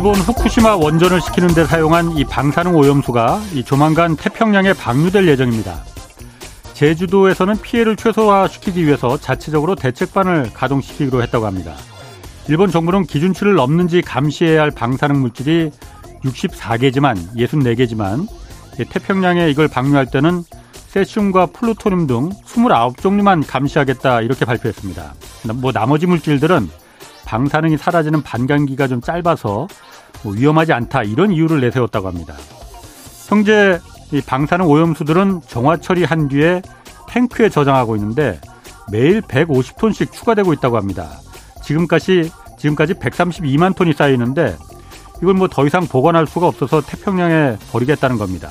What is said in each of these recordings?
일본 후쿠시마 원전을 시키는 데 사용한 이 방사능 오염수가 이 조만간 태평양에 방류될 예정입니다. 제주도에서는 피해를 최소화시키기 위해서 자체적으로 대책반을 가동시키기로 했다고 합니다. 일본 정부는 기준치를 넘는지 감시해야 할 방사능 물질이 64개지만 64개지만 태평양에 이걸 방류할 때는 세슘과 플루토늄 등 29종류만 감시하겠다 이렇게 발표했습니다. 뭐 나머지 물질들은 방사능이 사라지는 반감기가 좀 짧아서 뭐 위험하지 않다 이런 이유를 내세웠다고 합니다. 현재 이 방사능 오염수들은 정화 처리한 뒤에 탱크에 저장하고 있는데 매일 150톤씩 추가되고 있다고 합니다. 지금까지 지금까지 132만 톤이 쌓이는데 이걸 뭐 더 이상 보관할 수가 없어서 태평양에 버리겠다는 겁니다.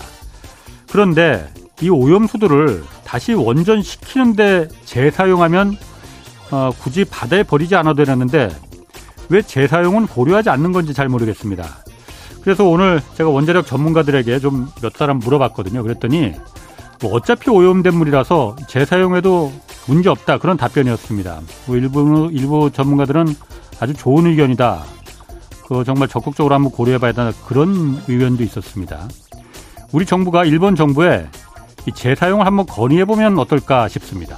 그런데 이 오염수들을 다시 원전시키는데 재사용하면 어, 굳이 바다에 버리지 않아도 되는데 왜 재사용은 고려하지 않는 건지 잘 모르겠습니다. 그래서 오늘 제가 원자력 전문가들에게 좀 몇 사람 물어봤거든요. 그랬더니 뭐 어차피 오염된 물이라서 재사용해도 문제 없다 그런 답변이었습니다. 뭐 일부 일부 전문가들은 아주 좋은 의견이다. 그 정말 적극적으로 한번 고려해봐야 된다 그런 의견도 있었습니다. 우리 정부가 일본 정부에 재사용을 한번 건의해보면 어떨까 싶습니다.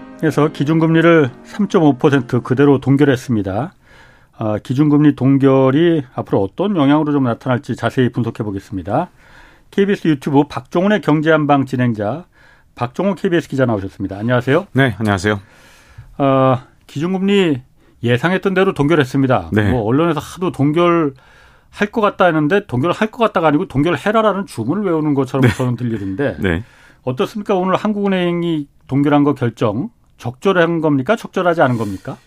에서 기준금리를 3.5% 그대로 동결했습니다. 아, 기준금리 동결이 앞으로 어떤 영향으로 좀 나타날지 자세히 분석해 보겠습니다. KBS 유튜브 박종훈의 경제한방 진행자 박종훈 KBS 기자 나오셨습니다. 안녕하세요. 네, 안녕하세요. 아, 기준금리 예상했던 대로 동결했습니다. 네. 뭐 언론에서 하도 동결 할것 같다 했는데 동결할 것 같다가 아니고 동결해라라는 주문을 외우는 것처럼 네. 저는 들리는데 네. 어떻습니까? 오늘 한국은행이 동결한 거 결정 적절한 겁니까? 적절하지 않은 겁니까?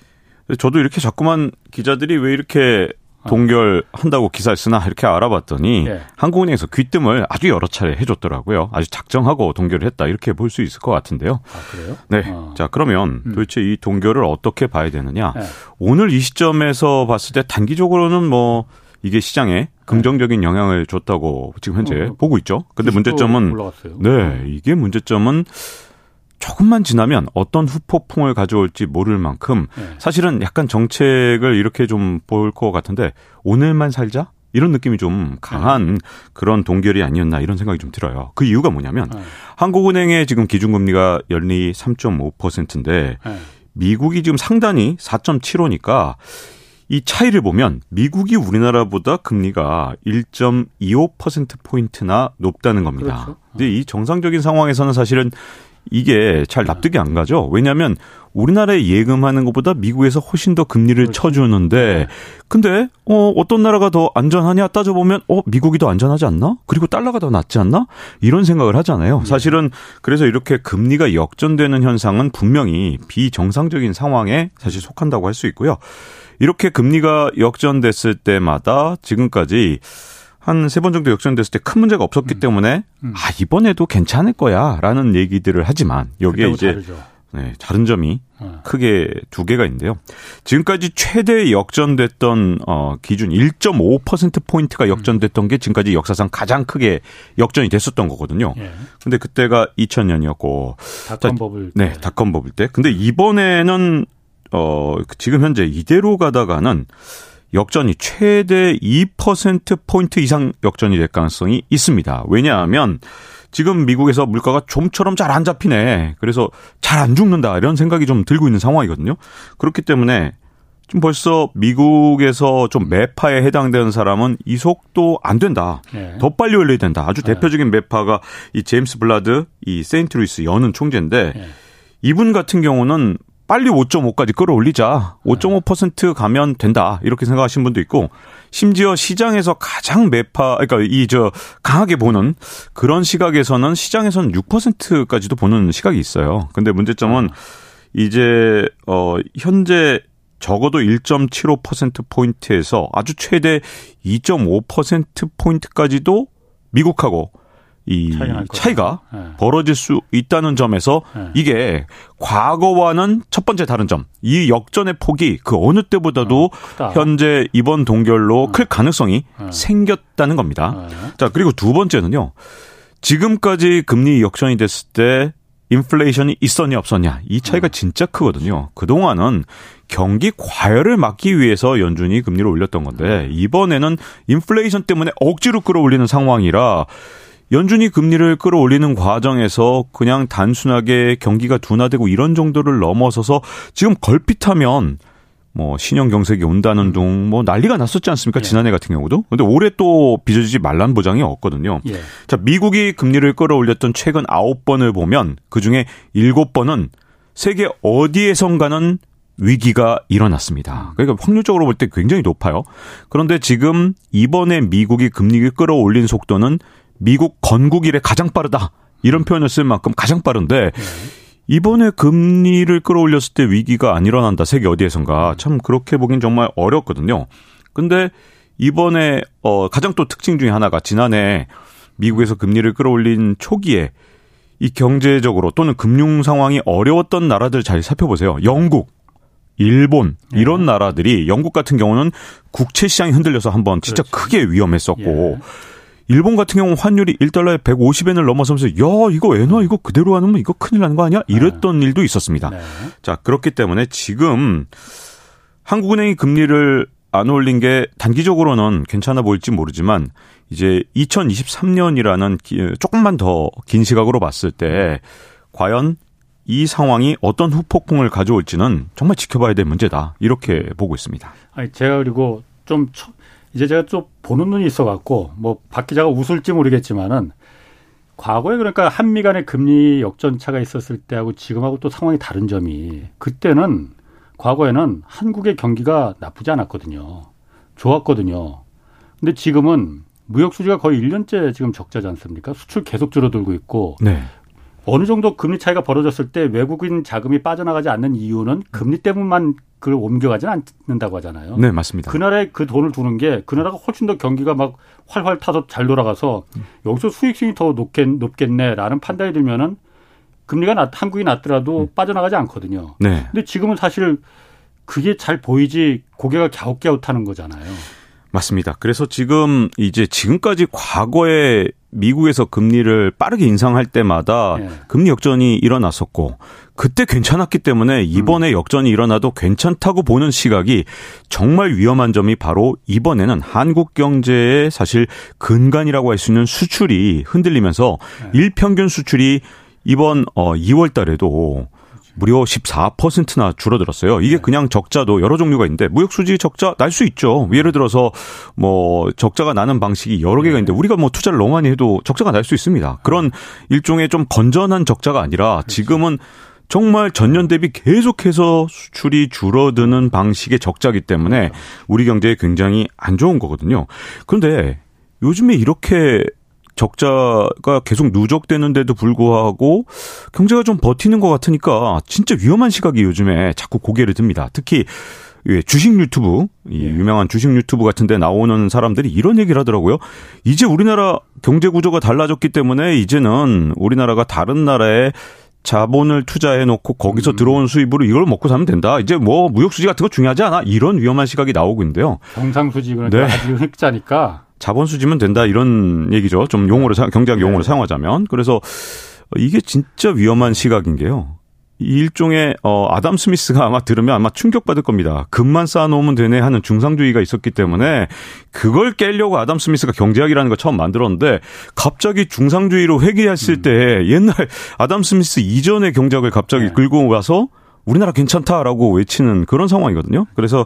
저도 이렇게 자꾸만 기자들이 왜 이렇게 동결한다고 기사를 쓰나 이렇게 알아봤더니 예. 한국은행에서 귀뜸을 아주 여러 차례 해줬더라고요. 아주 작정하고 동결을 했다 이렇게 볼 수 있을 것 같은데요. 아, 그래요? 네. 어. 자 그러면 음. 도대체 이 동결을 어떻게 봐야 되느냐? 예. 오늘 이 시점에서 봤을 때 단기적으로는 뭐 이게 시장에 긍정적인 영향을 줬다고 지금 현재 어, 보고 있죠. 근데 문제점은 올라갔어요. 네 이게 문제점은 조금만 지나면 어떤 후폭풍을 가져올지 모를 만큼 네. 사실은 약간 정책을 이렇게 좀 볼 것 같은데 오늘만 살자 이런 느낌이 좀 강한 네. 그런 동결이 아니었나 이런 생각이 좀 들어요. 그 이유가 뭐냐면 네. 한국은행의 지금 기준금리가 연리 3.5%인데 네. 미국이 지금 상단이 4.75니까 이 차이를 보면 미국이 우리나라보다 금리가 1.25% 포인트나 높다는 겁니다. 그렇죠. 근데 이 정상적인 상황에서는 사실은 이게 잘 납득이 안 가죠. 왜냐하면 우리나라에 예금하는 것보다 미국에서 훨씬 더 금리를 그렇죠. 쳐주는데, 네. 근데 어 어떤 나라가 더 안전하냐 따져보면 어 미국이 더 안전하지 않나? 그리고 달러가 더 낫지 않나? 이런 생각을 하잖아요. 네. 사실은 그래서 이렇게 금리가 역전되는 현상은 분명히 비정상적인 상황에 사실 속한다고 할 수 있고요. 이렇게 금리가 역전됐을 때마다 지금까지 한 세 번 정도 역전됐을 때 큰 문제가 없었기 음. 때문에 음. 아 이번에도 괜찮을 거야라는 얘기들을 하지만 여기에 이제 다르죠. 네, 다른 점이 어. 크게 두 개가 있는데요. 지금까지 최대 역전됐던 어 기준 1.5% 포인트가 역전됐던 게 지금까지 역사상 가장 크게 역전이 됐었던 거거든요. 예. 근데 그때가 2000년이었고 닷컴 버블 네, 닷컴 버블 때. 근데 이번에는 어 지금 현재 이대로 가다가는 역전이 최대 2%포인트 이상 역전이 될 가능성이 있습니다. 왜냐하면 지금 미국에서 물가가 좀처럼 잘 안 잡히네. 그래서 잘 안 죽는다. 이런 생각이 좀 들고 있는 상황이거든요. 그렇기 때문에 지금 벌써 미국에서 좀 매파에 해당되는 사람은 이 속도 안 된다. 네. 더 빨리 올려야 된다. 아주 네. 대표적인 매파가 이 제임스 불라드 이 세인트루이스 연은 총재인데 네. 이분 같은 경우는 빨리 5.5까지 끌어올리자. 5.5% 가면 된다. 이렇게 생각하시는 분도 있고 심지어 시장에서 가장 매파 그러니까 이 저 강하게 보는 그런 시각에서는 시장에서는 6%까지도 보는 시각이 있어요. 근데 문제점은 이제 어 현재 적어도 1.75% 포인트에서 아주 최대 2.5% 포인트까지도 미국하고 이 차이가 네. 벌어질 수 있다는 점에서 네. 이게 과거와는 첫 번째 다른 점. 이 역전의 폭이 그 어느 때보다도 어, 현재 이번 동결로 어. 클 가능성이 네. 생겼다는 겁니다. 네. 자, 그리고 두 번째는요. 지금까지 금리 역전이 됐을 때 인플레이션이 있었냐 없었냐 이 차이가 음. 진짜 크거든요. 그동안은 경기 과열을 막기 위해서 연준이 금리를 올렸던 건데 이번에는 인플레이션 때문에 억지로 끌어올리는 상황이라 연준이 금리를 끌어올리는 과정에서 그냥 단순하게 경기가 둔화되고 이런 정도를 넘어서서 지금 걸핏하면 뭐 신형 경색이 온다는 둥 뭐 난리가 났었지 않습니까? 예. 지난해 같은 경우도. 근데 올해 또 빚어지지 말란 보장이 없거든요. 예. 자, 미국이 금리를 끌어올렸던 최근 9번을 보면 그중에 7번은 세계 어디에선가는 위기가 일어났습니다. 음. 그러니까 확률적으로 볼 때 굉장히 높아요. 그런데 지금 이번에 미국이 금리를 끌어올린 속도는 미국 건국 이래 가장 빠르다. 이런 표현을 쓸 만큼 가장 빠른데 네. 이번에 금리를 끌어올렸을 때 위기가 안 일어난다. 세계 어디에선가. 참 그렇게 보긴 정말 어렵거든요. 근데 이번에 어 가장 또 특징 중에 하나가 지난해 미국에서 금리를 끌어올린 초기에 이 경제적으로 또는 금융 상황이 어려웠던 나라들 잘 살펴보세요. 영국, 일본 이런 네. 나라들이 영국 같은 경우는 국채 시장이 흔들려서 한번 진짜 그렇지. 크게 위험했었고 예. 일본 같은 경우 환율이 1달러에 150엔을 넘어서면서 야 이거 엔화 이거 그대로 하면 이거 큰일 나는 거 아니야? 이랬던 네. 일도 있었습니다. 네. 자 그렇기 때문에 지금 한국은행이 금리를 안 올린 게 단기적으로는 괜찮아 보일지 모르지만 이제 2023년이라는 조금만 더 긴 시각으로 봤을 때 과연 이 상황이 어떤 후폭풍을 가져올지는 정말 지켜봐야 될 문제다 이렇게 보고 있습니다. 아니 제가 그리고 좀 이제 제가 좀 보는 눈이 있어갖고 뭐 박 기자가 웃을지 모르겠지만은 과거에 그러니까 한미 간의 금리 역전차가 있었을 때하고 지금하고 또 상황이 다른 점이 그때는 과거에는 한국의 경기가 나쁘지 않았거든요. 좋았거든요. 근데 지금은 무역 수지가 거의 1년째 지금 적자지 않습니까? 수출 계속 줄어들고 있고 네. 어느 정도 금리 차이가 벌어졌을 때 외국인 자금이 빠져나가지 않는 이유는 금리 때문만 그걸 옮겨가지는 않는다고 하잖아요. 네, 맞습니다. 그 나라에 그 돈을 두는 게 그 나라가 훨씬 더 경기가 막 활활 타서 잘 돌아가서 여기서 수익성이 더 높겠, 높겠네라는 판단이 들면은 금리가 낮, 한국이 낮더라도 음. 빠져나가지 않거든요. 네. 근데 지금은 사실 그게 잘 보이지 고개가 갸웃갸웃하는 거잖아요. 맞습니다. 그래서 지금 이제 지금까지 과거에 미국에서 금리를 빠르게 인상할 때마다 네. 금리 역전이 일어났었고 그때 괜찮았기 때문에 이번에 음. 역전이 일어나도 괜찮다고 보는 시각이 정말 위험한 점이 바로 이번에는 한국 경제의 사실 근간이라고 할 수 있는 수출이 흔들리면서 네. 일평균 수출이 이번 어 2월 달에도 무려 14%나 줄어들었어요. 이게 네. 그냥 적자도 여러 종류가 있는데 무역 수지 적자 날 수 있죠. 예를 들어서 뭐 적자가 나는 방식이 여러 개가 있는데 네. 우리가 뭐 투자를 너무 많이 해도 적자가 날 수 있습니다. 그런 일종의 좀 건전한 적자가 아니라 그렇죠. 지금은 정말 전년 대비 계속해서 수출이 줄어드는 방식의 적자기 때문에 그렇죠. 우리 경제에 굉장히 안 좋은 거거든요. 그런데 요즘에 이렇게 적자가 계속 누적되는데도 불구하고 경제가 좀 버티는 것 같으니까 진짜 위험한 시각이 요즘에 자꾸 고개를 듭니다. 특히 예, 주식 유튜브, 이 예. 유명한 주식 유튜브 같은 데 나오는 사람들이 이런 얘기를 하더라고요. 이제 우리나라 경제 구조가 달라졌기 때문에 이제는 우리나라가 다른 나라에 자본을 투자해 놓고 거기서 음. 들어온 수입으로 이걸 먹고 사면 된다. 이제 뭐 무역 수지 같은 거 중요하지 않아. 이런 위험한 시각이 나오고 있는데요. 경상 수지 그러니까 네. 아주 흑자니까 자본 수지면 된다 이런 얘기죠. 좀 용어를 경제학 용어를 네. 사용하자면 그래서 이게 진짜 위험한 시각인 게요. 일종의 어 아담 스미스가 아마 들으면 아마 충격받을 겁니다. 금만 쌓아놓으면 되네 하는 중상주의가 있었기 때문에 그걸 깨려고 아담 스미스가 경제학이라는 걸 처음 만들었는데 갑자기 중상주의로 회귀했을 음. 때 옛날 아담 스미스 이전의 경제학을 갑자기 네. 긁고 와서 우리나라 괜찮다라고 외치는 그런 상황이거든요. 그래서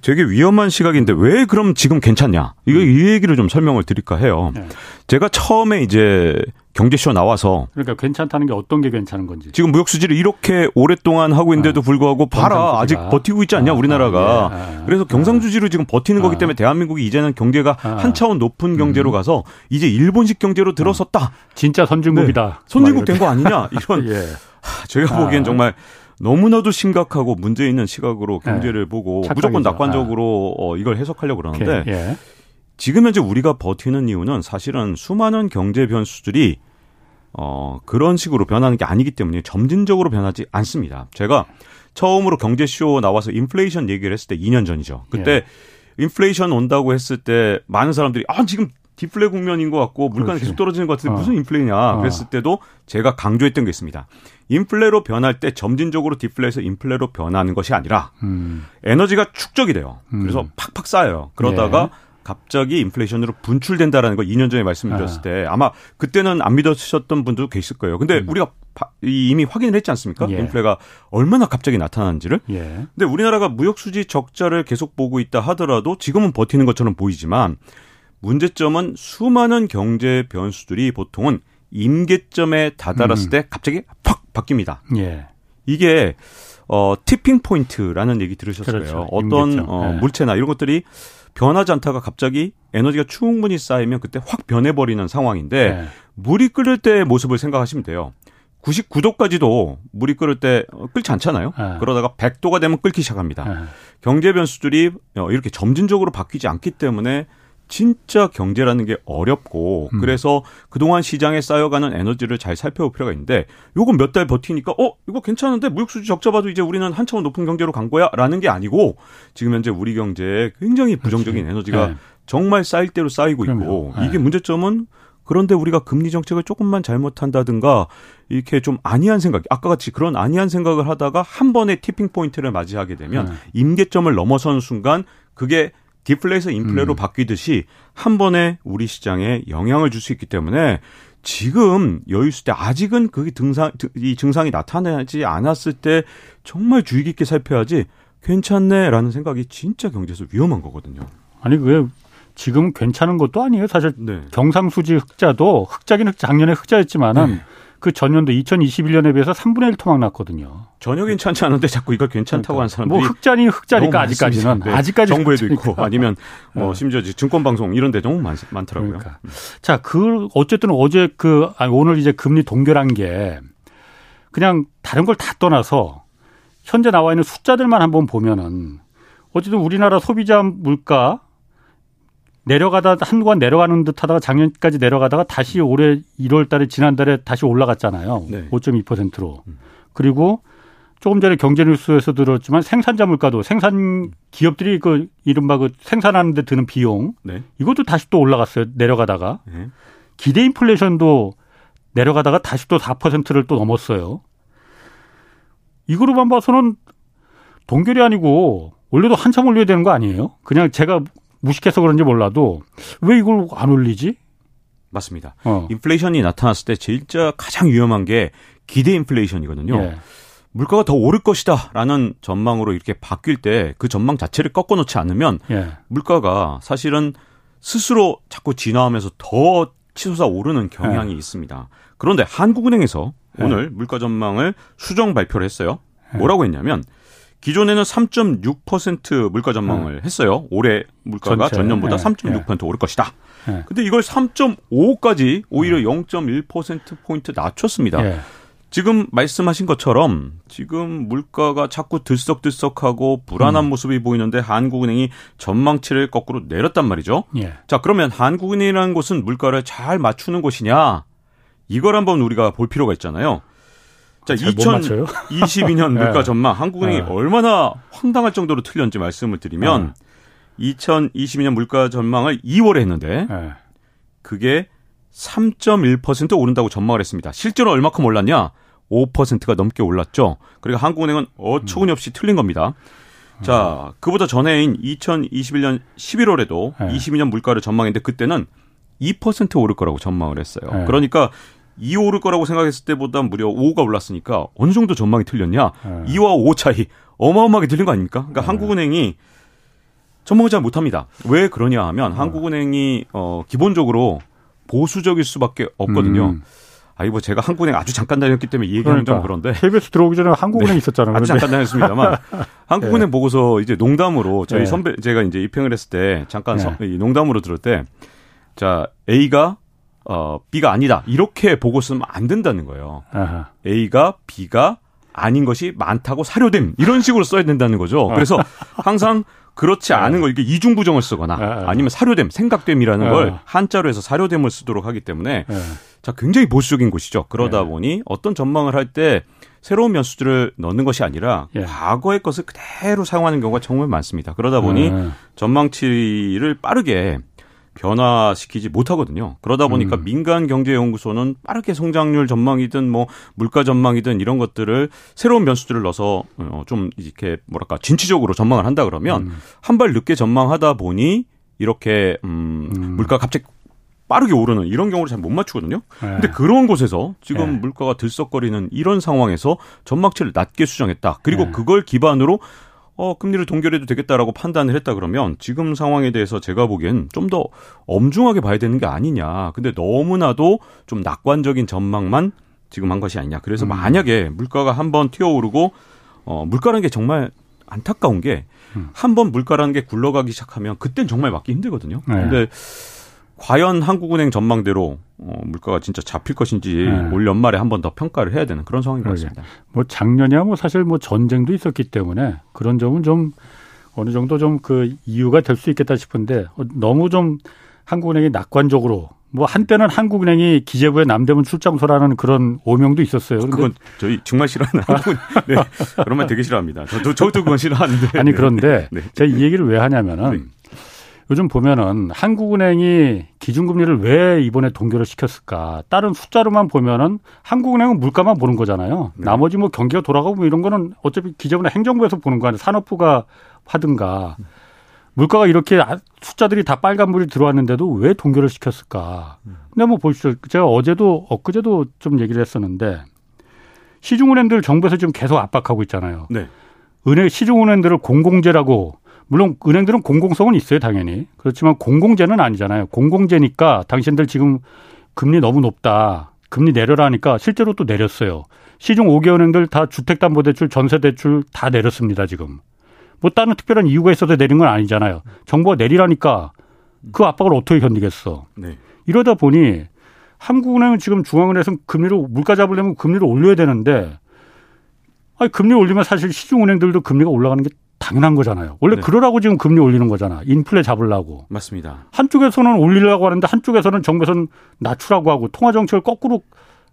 되게 위험한 시각인데 왜 그럼 지금 괜찮냐? 이거 음. 이 얘기를 좀 설명을 드릴까 해요. 네. 제가 처음에 이제 경제쇼 나와서 그러니까 괜찮다는 게 어떤 게 괜찮은 건지 지금 무역 수지를 이렇게 오랫동안 하고 있는데도 아, 불구하고 봐라 아직 버티고 있지 않냐 아, 우리나라가 아, 예, 그래서 경상주지로 지금 버티는 거기 때문에 대한민국이 이제는 경제가 한 차원 높은 경제로 음. 가서 이제 일본식 경제로 들어섰다 진짜 선진국이다 네. 선진국 된 거 아니냐 이런 예. 제가 보기엔 정말 너무나도 심각하고 문제 있는 시각으로 경제를 네. 보고 착각이죠. 무조건 낙관적으로 아. 어, 이걸 해석하려고 그러는데 예. 지금 현재 우리가 버티는 이유는 사실은 수많은 경제 변수들이 어, 그런 식으로 변하는 게 아니기 때문에 점진적으로 변하지 않습니다. 제가 처음으로 경제쇼 나와서 인플레이션 얘기를 했을 때 2년 전이죠. 그때 예. 인플레이션 온다고 했을 때 많은 사람들이 아, 지금 디플레 국면인 것 같고 물가는 계속 떨어지는 것 같은데 어. 무슨 인플레냐 어. 그랬을 때도 제가 강조했던 게 있습니다. 인플레로 변할 때 점진적으로 디플레에서 인플레로 변하는 것이 아니라 음. 에너지가 축적이 돼요. 그래서 음. 팍팍 쌓여요. 그러다가 예. 갑자기 인플레이션으로 분출된다라는 걸 2년 전에 말씀드렸을 아. 때 아마 그때는 안 믿으셨던 분도 계실 거예요. 근데 음. 우리가 이미 확인을 했지 않습니까? 예. 인플레가 얼마나 갑자기 나타나는지를. 예. 근데 우리나라가 무역 수지 적자를 계속 보고 있다 하더라도 지금은 버티는 것처럼 보이지만 문제점은 수많은 경제 변수들이 보통은 임계점에 다다랐을 음. 때 갑자기 팍 바뀝니다. 예. 이게 어 tipping point라는 얘기 들으셨을 그렇죠. 어떤 어, 예. 물체나 이런 것들이 변하지 않다가 갑자기 에너지가 충분히 쌓이면 그때 확 변해버리는 상황인데 네. 물이 끓을 때의 모습을 생각하시면 돼요. 99도까지도 물이 끓을 때 끓지 않잖아요. 네. 그러다가 100도가 되면 끓기 시작합니다. 네. 경제 변수들이 어, 이렇게 점진적으로 바뀌지 않기 때문에 진짜 경제라는 게 어렵고 음. 그래서 그동안 시장에 쌓여가는 에너지를 잘 살펴볼 필요가 있는데 요건 몇 달 버티니까 어 이거 괜찮은데 무역 수지 적자 봐도 이제 우리는 한 차원 높은 경제로 간 거야라는 게 아니고 지금 현재 우리 경제에 굉장히 부정적인 그렇지. 에너지가 네. 정말 쌓일 대로 쌓이고 있고 네. 이게 문제점은 그런데 우리가 금리 정책을 조금만 잘못한다든가 이렇게 좀 안이한 생각, 아까 같이 그런 안이한 생각을 하다가 한 번에 티핑 포인트를 맞이하게 되면 네. 임계점을 넘어서는 순간 그게 디플레이서 인플레로 음. 바뀌듯이 한 번에 우리 시장에 영향을 줄 수 있기 때문에 지금 여유 있을 때 아직은 그게 등상 이 증상이 나타나지 않았을 때 정말 주의 깊게 살펴야지 괜찮네라는 생각이 진짜 경제에서 위험한 거거든요. 아니 왜 지금 괜찮은 것도 아니에요. 사실 네. 경상수지 흑자도 흑자긴 흑자 작년에 흑자였지만은 네. 그 전년도 2021년에 비해서 3분의 1 토막 났거든요. 전혀 괜찮지 않은데 자꾸 이걸 괜찮다고 그러니까. 하는 사람들이 뭐 흑자니 흑자니까 아직까지는 네. 아직까지 정부에도 있고 아니면 뭐 네. 심지어 증권 방송 이런 데 너무 많, 많더라고요. 그러니까. 자, 그 어쨌든 어제 그 아니 오늘 이제 금리 동결한 게 그냥 다른 걸 다 떠나서 현재 나와 있는 숫자들만 한번 보면은 어쨌든 우리나라 소비자 물가 내려가다 한동안 내려가는 듯 하다가 작년까지 내려가다가 다시 올해 1월 달에 지난달에 다시 올라갔잖아요. 네. 5.2%로. 그리고 조금 전에 경제뉴스에서 들었지만 생산자 물가도 생산 기업들이 그 이른바 그 생산하는 데 드는 비용 네. 이것도 다시 또 올라갔어요. 내려가다가. 네. 기대 인플레이션도 내려가다가 다시 또 4%를 또 넘었어요. 이거로만 봐서는 동결이 아니고 원래도 한참 올려야 되는 거 아니에요? 그냥 제가 무식해서 그런지 몰라도 왜 이걸 안 올리지? 맞습니다. 어. 인플레이션이 나타났을 때 진짜 가장 위험한 게 기대 인플레이션이거든요. 예. 물가가 더 오를 것이다라는 전망으로 이렇게 바뀔 때 그 전망 자체를 꺾어 놓지 않으면 예. 물가가 사실은 스스로 자꾸 진화하면서 더 치솟아 오르는 경향이 예. 있습니다. 그런데 한국은행에서 예. 오늘 물가 전망을 수정 발표를 했어요. 예. 뭐라고 했냐면 기존에는 3.6% 물가 전망을 네. 했어요. 올해 물가가 전체. 전년보다 네. 3.6% 오를 것이다. 네. 근데 이걸 3.5까지 오히려 0.1% 포인트 낮췄습니다. 네. 지금 말씀하신 것처럼 지금 물가가 자꾸 들썩들썩하고 불안한 음. 모습이 보이는데 한국은행이 전망치를 거꾸로 내렸단 말이죠. 예. 자, 그러면 한국은행이라는 곳은 물가를 잘 맞추는 곳이냐? 이걸 한번 우리가 볼 필요가 있잖아요. 자, 2022년 물가 네. 전망 한국은행이 네. 얼마나 황당할 정도로 틀렸는지 말씀을 드리면 네. 2022년 물가 전망을 2월에 했는데 네. 그게 3.1% 오른다고 전망을 했습니다. 실제로 얼마큼 올랐냐? 5%가 넘게 올랐죠. 그리고 한국은행은 어처구니 없이 음. 틀린 겁니다. 자, 그보다 전해인 2021년 11월에도 네. 22년 물가를 전망했는데 그때는 2% 오를 거라고 전망을 했어요. 네. 그러니까 2 오를 거라고 생각했을 때보다 무려 5가 올랐으니까 어느 정도 전망이 틀렸냐? 네. 2와 5 차이 어마어마하게 틀린 거 아닙니까? 그러니까 네. 한국은행이 전망을 잘 못합니다. 왜 그러냐 하면 네. 한국은행이 어 기본적으로 보수적일 수밖에 없거든요. 음. 아이 뭐 제가 한국은행 아주 잠깐 다녔기 때문에 이 얘기하는 그러니까. 좀 그런데 KBS 들어오기 전에 한국은행 네. 있었잖아요. 아주 잠깐 다녔습니다만 한국은행 네. 보고서 이제 농담으로 저희 네. 선배 제가 이제 입행을 했을 때 잠깐 네. 서, 농담으로 들을 때 자 A가 어, B가 아니다. 이렇게 보고 쓰면 안 된다는 거예요. 아하. A가 B가 아닌 것이 많다고 사료됨 이런 식으로 써야 된다는 거죠. 어. 그래서 항상 그렇지 않은 거 이게 이중 부정을 쓰거나 네. 아니면 사료됨, 생각됨이라는 네. 걸 한자로 해서 사료됨을 쓰도록 하기 때문에 예. 자 굉장히 보수적인 곳이죠. 그러다 네. 보니 어떤 전망을 할 때 새로운 변수들을 넣는 것이 아니라 예. 과거의 것을 그대로 사용하는 경우가 정말 많습니다. 그러다 보니 예. 전망치를 빠르게 변화시키지 못하거든요. 그러다 보니까 음. 민간 경제 연구소는 빠르게 성장률 전망이든 뭐 물가 전망이든 이런 것들을 새로운 변수들을 넣어서 어, 좀 이렇게 뭐랄까 진취적으로 전망을 한다 그러면 음. 한발 늦게 전망하다 보니 이렇게 음, 음. 물가 갑자기 빠르게 오르는 이런 경우를 잘 못 맞추거든요. 예. 근데 그런 곳에서 지금 네. 물가가 들썩거리는 이런 상황에서 전망치를 낮게 수정했다. 그리고 네. 그걸 기반으로 어, 금리를 동결해도 되겠다라고 판단을 했다 그러면 지금 상황에 대해서 제가 보기엔 좀 더 엄중하게 봐야 되는 게 아니냐. 근데 너무나도 좀 낙관적인 전망만 지금 한 것이 아니냐. 그래서 음. 만약에 물가가 한번 튀어오르고 어, 물가라는 게 정말 안타까운 게 음. 한번 물가라는 게 굴러가기 시작하면 그땐 정말 막기 힘들거든요. 네. 근데 과연 한국은행 전망대로 어, 물가가 진짜 잡힐 것인지 네. 올 연말에 한 번 더 평가를 해야 되는 그런 상황인 것. 같습니다. 뭐 작년이야 뭐 사실 뭐 전쟁도 있었기 때문에 그런 점은 좀 어느 정도 좀 그 이유가 될 수 있겠다 싶은데 어, 너무 좀 한국은행이 낙관적으로 뭐 한때는 한국은행이 기재부의 남대문 출장소라는 그런 오명도 있었어요. 그건 저희 정말 싫어하는 한국은 네, 그런 말 되게 싫어합니다. 저도 저도 그건 싫어하는데 아니 그런데 네. 제가 이 얘기를 왜 하냐면은 네. 요즘 보면은 한국은행이 기준금리를 왜 이번에 동결을 시켰을까? 다른 숫자로만 보면은 한국은행은 물가만 보는 거잖아요. 네. 나머지 뭐 경기가 돌아가고 뭐 이런 거는 어차피 기재부나 행정부에서 보는 거 아니에요. 산업부가 하든가. 물가가 이렇게 아- 숫자들이 다 빨간불이 들어왔는데도 왜 동결을 시켰을까? 근데 뭐 보십시오. 제가 어제도 엊그제도 좀 얘기를 했었는데 시중은행들 정부에서 지금 계속 압박하고 있잖아요. 네. 은행 시중은행들을 공공재라고 물론 은행들은 공공성은 있어요 당연히. 그렇지만 공공재는 아니잖아요. 공공재니까 당신들 지금 금리 너무 높다. 금리 내려라 하니까 실제로 또 내렸어요. 시중 5개 은행들 다 주택담보대출 전세대출 다 내렸습니다 지금. 뭐 다른 특별한 이유가 있어서 내린 건 아니잖아요. 정부가 내리라니까 그 압박을 어떻게 견디겠어? 네. 이러다 보니 한국은행은 지금 중앙은행에서 금리를 물가 잡으려면 금리를 올려야 되는데 아니 금리 올리면 사실 시중은행들도 금리가 올라가는 게 당연한 거잖아요. 원래 네. 그러라고 지금 금리 올리는 거잖아. 인플레 잡으려고. 맞습니다. 한쪽에서는 올리려고 하는데 한쪽에서는 정부에서는 낮추라고 하고 통화 정책을 거꾸로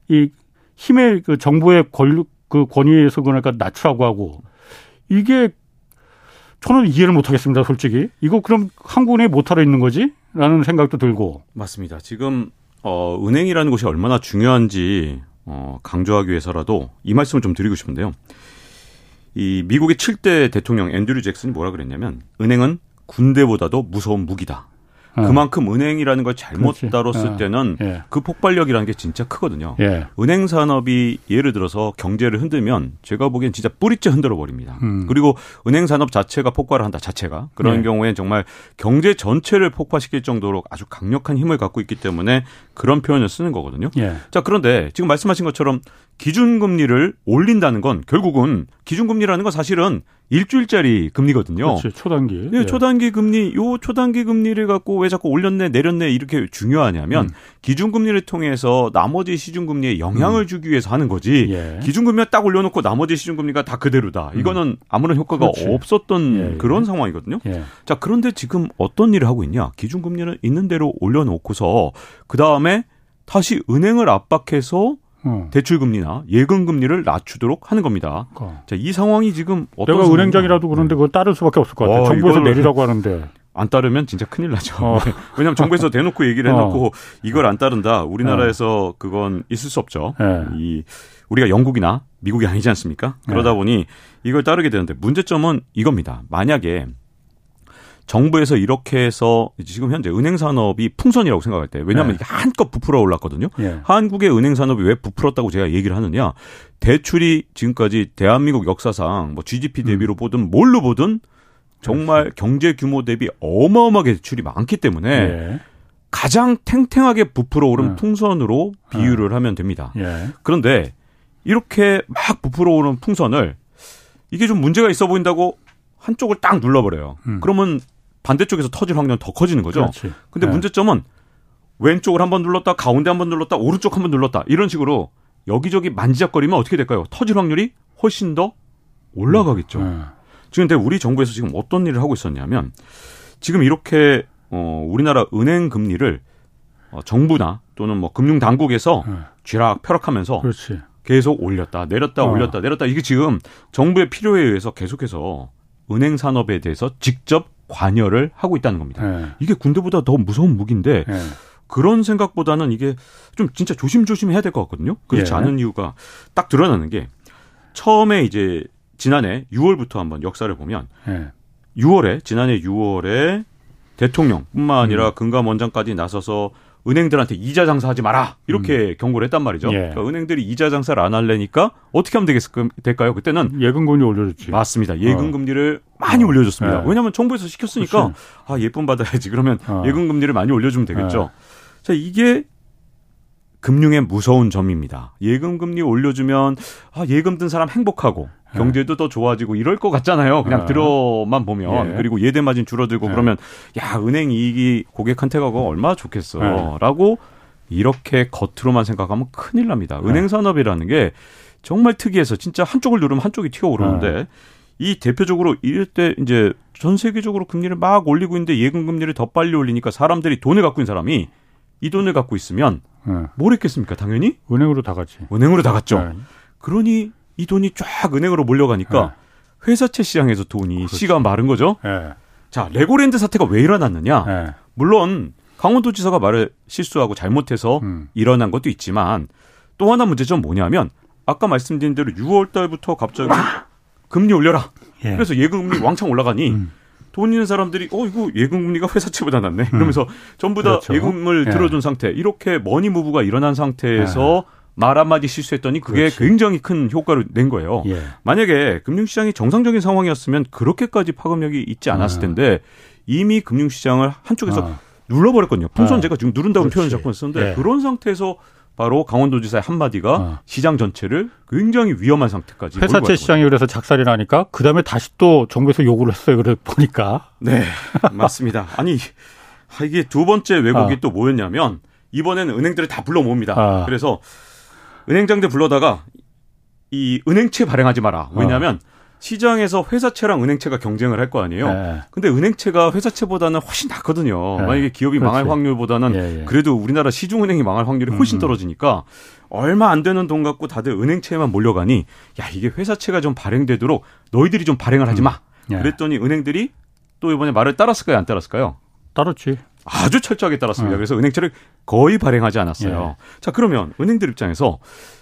이 힘의 그 정부의 권력 그 권위에서 그러니까 낮추라고 하고 이게 저는 이해를 못 하겠습니다, 솔직히. 이거 그럼 한국은행이 못하러 있는 거지? 라는 생각도 들고. 맞습니다. 지금 어, 은행이라는 곳이 얼마나 중요한지 어, 강조하기 위해서라도 이 말씀을 좀 드리고 싶은데요. 이 미국의 7대 대통령 앤드류 잭슨이 뭐라 그랬냐면 은행은 군대보다도 무서운 무기다. 어. 그만큼 은행이라는 걸 잘못 그렇지. 다뤘을 어. 때는 예. 그 폭발력이라는 게 진짜 크거든요. 예. 은행 산업이 예를 들어서 경제를 흔들면 제가 보기엔 진짜 뿌리째 흔들어 버립니다. 음. 그리고 은행 산업 자체가 폭발을 한다 자체가 그런 네. 경우엔 정말 경제 전체를 폭파시킬 정도로 아주 강력한 힘을 갖고 있기 때문에 그런 표현을 쓰는 거거든요. 예. 자, 그런데 지금 말씀하신 것처럼 기준금리를 올린다는 건 결국은 기준금리라는 건 사실은 일주일짜리 금리거든요. 그렇지. 초단기. 네, 초단기 금리, 요 초단기 금리를 갖고 왜 자꾸 올렸네, 내렸네, 이렇게 중요하냐면, 음. 기준금리를 통해서 나머지 시중금리에 영향을 주기 위해서 하는 거지, 예. 기준금리가 딱 올려놓고 나머지 시중금리가 다 그대로다. 이거는 아무런 효과가 음. 그렇지. 없었던 예, 예. 그런 상황이거든요. 예. 자, 그런데 지금 어떤 일을 하고 있냐? 기준금리는 있는 대로 올려놓고서, 그 다음에 다시 은행을 압박해서 어. 대출금리나 예금금리를 낮추도록 하는 겁니다. 그러니까. 자, 이 상황이 지금 어떤 내가? 은행장이라도 그런데 그거 따를 수밖에 없을 것 같아요. 어, 정부에서 내리라고 하는데. 안 따르면 진짜 큰일 나죠. 어. 네. 왜냐하면 정부에서 대놓고 얘기를 해놓고 어. 이걸 안 따른다. 우리나라에서 그건 있을 수 없죠. 예. 이 우리가 영국이나 미국이 아니지 않습니까? 그러다 네. 보니 이걸 따르게 되는데 문제점은 이겁니다. 만약에 정부에서 이렇게 해서 지금 현재 은행 산업이 풍선이라고 생각할 때 왜냐하면 네. 이게 한껏 부풀어 올랐거든요. 예. 한국의 은행 산업이 왜 부풀었다고 제가 얘기를 하느냐? 대출이 지금까지 대한민국 역사상 뭐 GDP 대비로 보든 뭘로 보든 정말 경제 규모 대비 어마어마하게 대출이 많기 때문에 예. 가장 탱탱하게 부풀어 오른 네. 풍선으로 비유를 하면 됩니다. 예. 그런데 이렇게 막 부풀어 오른 풍선을 이게 좀 문제가 있어 보인다고 한쪽을 딱 눌러버려요. 음. 그러면 반대쪽에서 터질 확률은 더 커지는 거죠. 그렇지. 근데 예. 문제점은 왼쪽을 한번 눌렀다, 가운데 한번 눌렀다, 오른쪽 한번 눌렀다 이런 식으로 여기저기 만지작거리면 어떻게 될까요? 터질 확률이 훨씬 더 올라가겠죠. 네. 지금 근데 우리 정부에서 지금 어떤 일을 하고 있었냐면 지금 이렇게 어 우리나라 은행 금리를 어 정부나 또는 뭐 금융 당국에서 네. 쥐락 펴락하면서 그렇지. 계속 올렸다 내렸다 어. 올렸다 내렸다 이게 지금 정부의 필요에 의해서 계속해서 은행 산업에 대해서 직접 관여를 하고 있다는 겁니다. 네. 이게 군대보다 더 무서운 무기인데 네. 그런 생각보다는 이게 좀 진짜 조심조심 해야 될 것 같거든요. 그렇지 예. 않은 이유가 딱 드러나는 게 처음에 이제 지난해 6월부터 한번 역사를 보면 네. 6월에 지난해 6월에 대통령뿐만 음. 아니라 금감원장까지 나서서 은행들한테 이자 장사하지 마라 이렇게 경고를 했단 말이죠. 음. 예. 그러니까 은행들이 이자 장사를 안 할래니까 어떻게 하면 되겠, 될까요? 그때는 예금 금리 올려줬지. 맞습니다. 예금 어. 금리를 많이 어. 올려줬습니다. 네. 왜냐하면 정부에서 시켰으니까 그치. 아 예쁨 받아야지. 그러면 어. 예금 금리를 많이 올려주면 되겠죠. 자 이게 금융의 무서운 점입니다. 예금 금리 올려주면 아 예금 든 사람 행복하고 경제도 더 좋아지고 이럴 것 같잖아요. 그냥 어. 들어만 보면 예. 그리고 예대 마진 줄어들고 예. 그러면 야 은행 이익이 고객한테 가고 얼마나 예. 좋겠어라고 이렇게 겉으로만 생각하면 큰일 납니다. 예. 은행 산업이라는 게 정말 특이해서 진짜 한쪽을 누르면 한쪽이 튀어오르는데 이 대표적으로 이럴 때 이제 전 세계적으로 금리를 막 올리고 있는데 예금 금리를 더 빨리 올리니까 사람들이 돈을 갖고 있는 사람이 이 돈을 갖고 있으면 네. 뭘 했겠습니까? 당연히 은행으로 다 같이. 은행으로 다 갔죠. 네. 그러니 이 돈이 쫙 은행으로 몰려가니까 회사채 시장에서 돈이. 씨가 마른 거죠. 네. 자, 레고랜드 사태가 왜 일어났느냐? 네. 물론 강원도지사가 말을 실수하고 잘못해서 음. 일어난 것도 있지만 또 하나 문제점 뭐냐면 아까 말씀드린 대로 6월 달부터 갑자기 금리 올려라. 예. 그래서 예금금리 왕창 올라가니 음. 돈 있는 사람들이 어 이거 예금 금리가 회사채보다 낫네. 이러면서 전부 다 그렇죠. 예금을 예. 들어준 상태. 이렇게 money move가 일어난 상태에서 말 한마디 실수했더니 그게 그렇지. 굉장히 큰 효과를 낸 거예요. 예. 만약에 금융시장이 정상적인 상황이었으면 그렇게까지 파급력이 있지 않았을 아. 텐데 이미 금융시장을 한쪽에서 아. 눌러버렸거든요. 풍선 아. 제가 지금 누른다고. 표현을 자꾸 썼는데 예. 그런 상태에서 바로 강원도지사의 한마디가 아. 시장 전체를 굉장히 위험한 상태까지 회사채. 시장이 그래서 작살이 나니까 그 다음에 다시 또 정부에서 요구를 했어요. 그래 보니까. 네, 맞습니다. 아니 아, 이게 두 번째 왜곡이 아. 또 뭐였냐면 이번에는 은행들을 다 불러 모읍니다. 아. 그래서 은행장들 불러다가 이 은행채 발행하지 마라. 왜냐하면 시장에서 회사채랑 은행채가 경쟁을 할 거 아니에요. 네. 근데 은행채가 회사채보다는 훨씬 낫거든요. 네. 만약에 기업이 망할 그렇지. 확률보다는 예, 예. 그래도 우리나라 시중은행이 망할 확률이 훨씬 음. 떨어지니까 얼마 안 되는 돈 갖고 다들 은행채에만 몰려가니 야 이게 회사채가 좀 발행되도록 너희들이 좀 발행을 하지 마. 예. 그랬더니 은행들이 또 이번에 말을 따랐을까요? 안 따랐을까요? 따랐지. 아주 철저하게 따랐습니다. 음. 그래서 은행채를 거의 발행하지 않았어요. 자 그러면 은행들 입장에서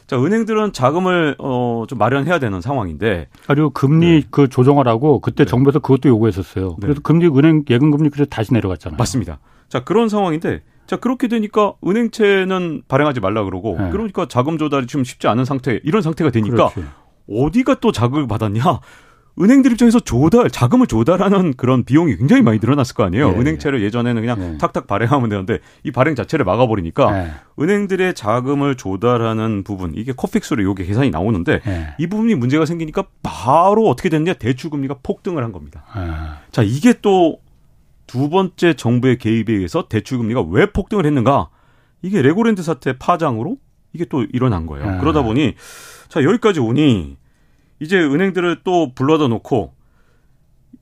자 은행들은 자금을 어 좀 마련해야 되는 상황인데 그리고 금리 그 조정하라고 그때 네. 정부에서 그것도 요구했었어요. 네. 그래서 금리 은행 예금 금리 그래서 다시 내려갔잖아요. 맞습니다. 자 그런 상황인데 자 그렇게 되니까 은행채는 발행하지 말라 그러고 네. 그러니까 자금 조달이 좀 쉽지 않은 상태 이런 상태가 되니까 그렇지. 어디가 또 자극을 받았냐? 은행들 입장에서 조달, 자금을 조달하는 그런 비용이 굉장히 많이 늘어났을 거 아니에요. 예, 은행채를 예전에는 그냥 예. 탁탁 발행하면 되는데 이 발행 자체를 막아버리니까 네. 은행들의 자금을 조달하는 부분 이게 코픽스로 요게 계산이 나오는데 네. 이 부분이 문제가 생기니까 바로 어떻게 됐냐 대출 금리가 폭등을 한 겁니다. 아, 자 이게 또 두 번째 정부의 개입에 의해서 대출 금리가 왜 폭등을 했는가? 이게 레고랜드 사태 파장으로 이게 또 일어난 거예요. 아. 그러다 보니 자 여기까지 오니 이제 은행들을 또 불러다 놓고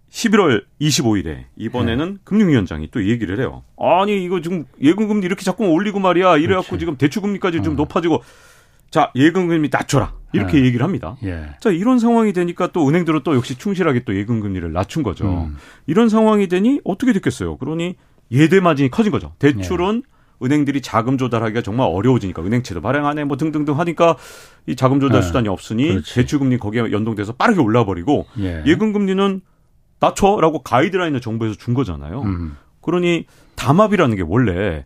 11월 25일에 이번에는 금융위원장이 또 얘기를 해요. 아니 이거 지금 예금금리 이렇게 자꾸 올리고 말이야. 이래갖고 그렇지. 지금 대출금리까지 좀 어. 높아지고 자 예금금리 낮춰라 이렇게 아. 얘기를 합니다. 예. 자 이런 상황이 되니까 또 은행들은 또 역시 충실하게 또 예금금리를 낮춘 거죠. 음. 이런 상황이 되니 어떻게 됐겠어요? 그러니 예대 마진이 커진 거죠. 대출은 은행들이 자금 조달하기가 정말 어려워지니까 은행채도 발행 안 해 뭐 등등등 하니까 이 자금 조달 네. 수단이 없으니 그렇지. 대출 금리 거기에 연동돼서 빠르게 올라 버리고 예. 예금 금리는 낮춰라고 가이드라인을 정부에서 준 거잖아요. 음. 그러니 담합이라는 게 원래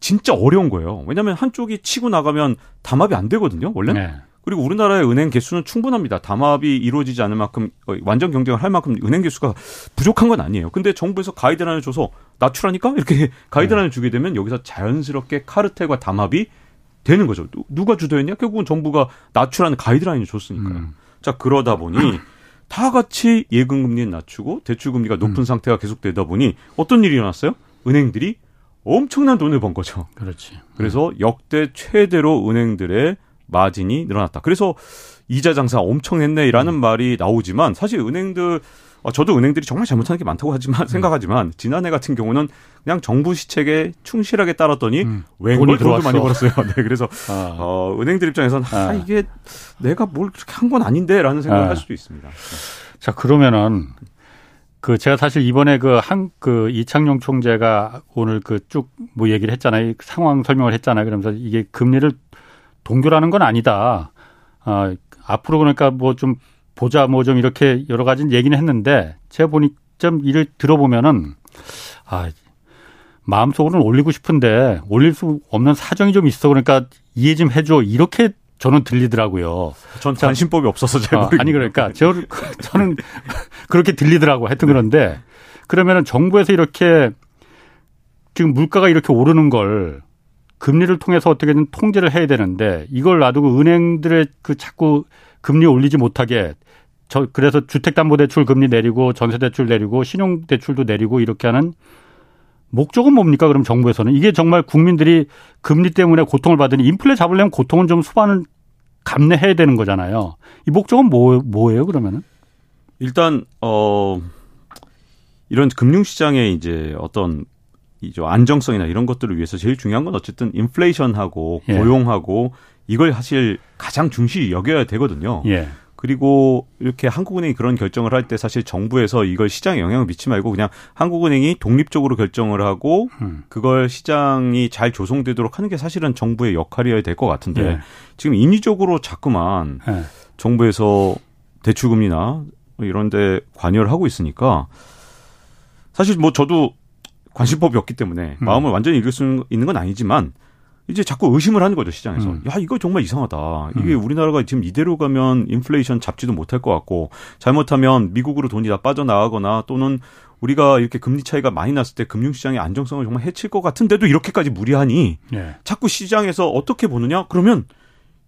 진짜 어려운 거예요. 왜냐하면 한쪽이 치고 나가면 담합이 안 되거든요. 원래. 네. 그리고 우리나라의 은행 개수는 충분합니다. 담합이 이루어지지 않을 만큼 어, 완전 경쟁을 할 만큼 은행 개수가 부족한 건 아니에요. 근데 정부에서 가이드라인을 줘서 낮추라니까 이렇게 가이드라인을 주게 되면 여기서 자연스럽게 카르텔과 담합이 되는 거죠. 누- 누가 주도했냐? 결국은 정부가 낮추라는 가이드라인을 줬으니까요. 음. 자 그러다 보니 다 같이 예금 금리는 낮추고 대출 금리가 높은 음. 상태가 계속되다 보니 어떤 일이 일어났어요? 은행들이 엄청난 돈을 번 거죠. 그렇지. 그래서 역대 최대로 은행들의 마진이 늘어났다. 그래서 이자 장사 엄청 했네라는 음. 말이 나오지만 사실 은행들 어, 저도 은행들이 정말 잘못하는 게 많다고 하지만 음. 생각하지만 지난해 같은 경우는 그냥 정부 시책에 충실하게 따랐더니 음. 웬걸 돈도 많이 벌었어요. 네, 그래서 아. 어, 은행들 입장에서는 아. 아, 이게 내가 뭘 그렇게 한 건 아닌데라는 생각을 아. 할 수도 있습니다. 자 그러면은 그 제가 사실 이번에 그 한그 그 이창용 총재가 오늘 그 쭉 뭐 얘기를 했잖아요. 상황 설명을 했잖아요. 그러면서 이게 금리를 동결하는 건 아니다. 아, 앞으로 그러니까 뭐 좀 보자 뭐 좀 이렇게 여러 가지 얘기는 했는데 제가 보니 좀 이를 들어보면은 아 마음속으로는 올리고 싶은데 올릴 수 없는 사정이 좀 있어 그러니까 이해 좀 해줘 이렇게 저는 들리더라고요. 전 관심법이 없어서 잘 모르겠 어, 아니 그러니까 저 저는 그렇게 들리더라고 하여튼 그런데 그러면은 정부에서 이렇게 지금 물가가 이렇게 오르는 걸 금리를 통해서 어떻게든 통제를 해야 되는데 이걸 놔두고 은행들의 그 자꾸 금리 올리지 못하게 저 그래서 주택담보대출 금리 내리고 전세대출 내리고 신용대출도 내리고 이렇게 하는 목적은 뭡니까? 그럼 정부에서는 이게 정말 국민들이 금리 때문에 고통을 받으니 인플레 잡으려면 고통은 좀 수반을 감내해야 되는 거잖아요. 이 목적은 뭐 뭐예요? 그러면은 일단 어 이런 금융시장의 이제 어떤 이제 안정성이나 이런 것들을 위해서 제일 중요한 건 어쨌든 인플레이션하고 예. 고용하고 이걸 사실 가장 중시 여겨야 되거든요. 예. 그리고 이렇게 한국은행이 그런 결정을 할 때 사실 정부에서 이걸 시장에 영향을 미치지 말고 그냥 한국은행이 독립적으로 결정을 하고 음. 그걸 시장이 잘 조성되도록 하는 게 사실은 정부의 역할이어야 될 것 같은데 예. 지금 인위적으로 자꾸만 예. 정부에서 대출금리나 이런 데 관여를 하고 있으니까 사실 뭐 저도 관심법이 없기 때문에 음. 마음을 완전히 읽을 수 있는 건 아니지만 이제 자꾸 의심을 하는 거죠 시장에서. 음. 야 이거 정말 이상하다. 이게 음. 우리나라가 지금 이대로 가면 인플레이션 잡지도 못할 것 같고 잘못하면 미국으로 돈이 다 빠져나가거나 또는 우리가 이렇게 금리 차이가 많이 났을 때 금융시장의 안정성을 정말 해칠 것 같은데도 이렇게까지 무리하니 예. 자꾸 시장에서 어떻게 보느냐? 그러면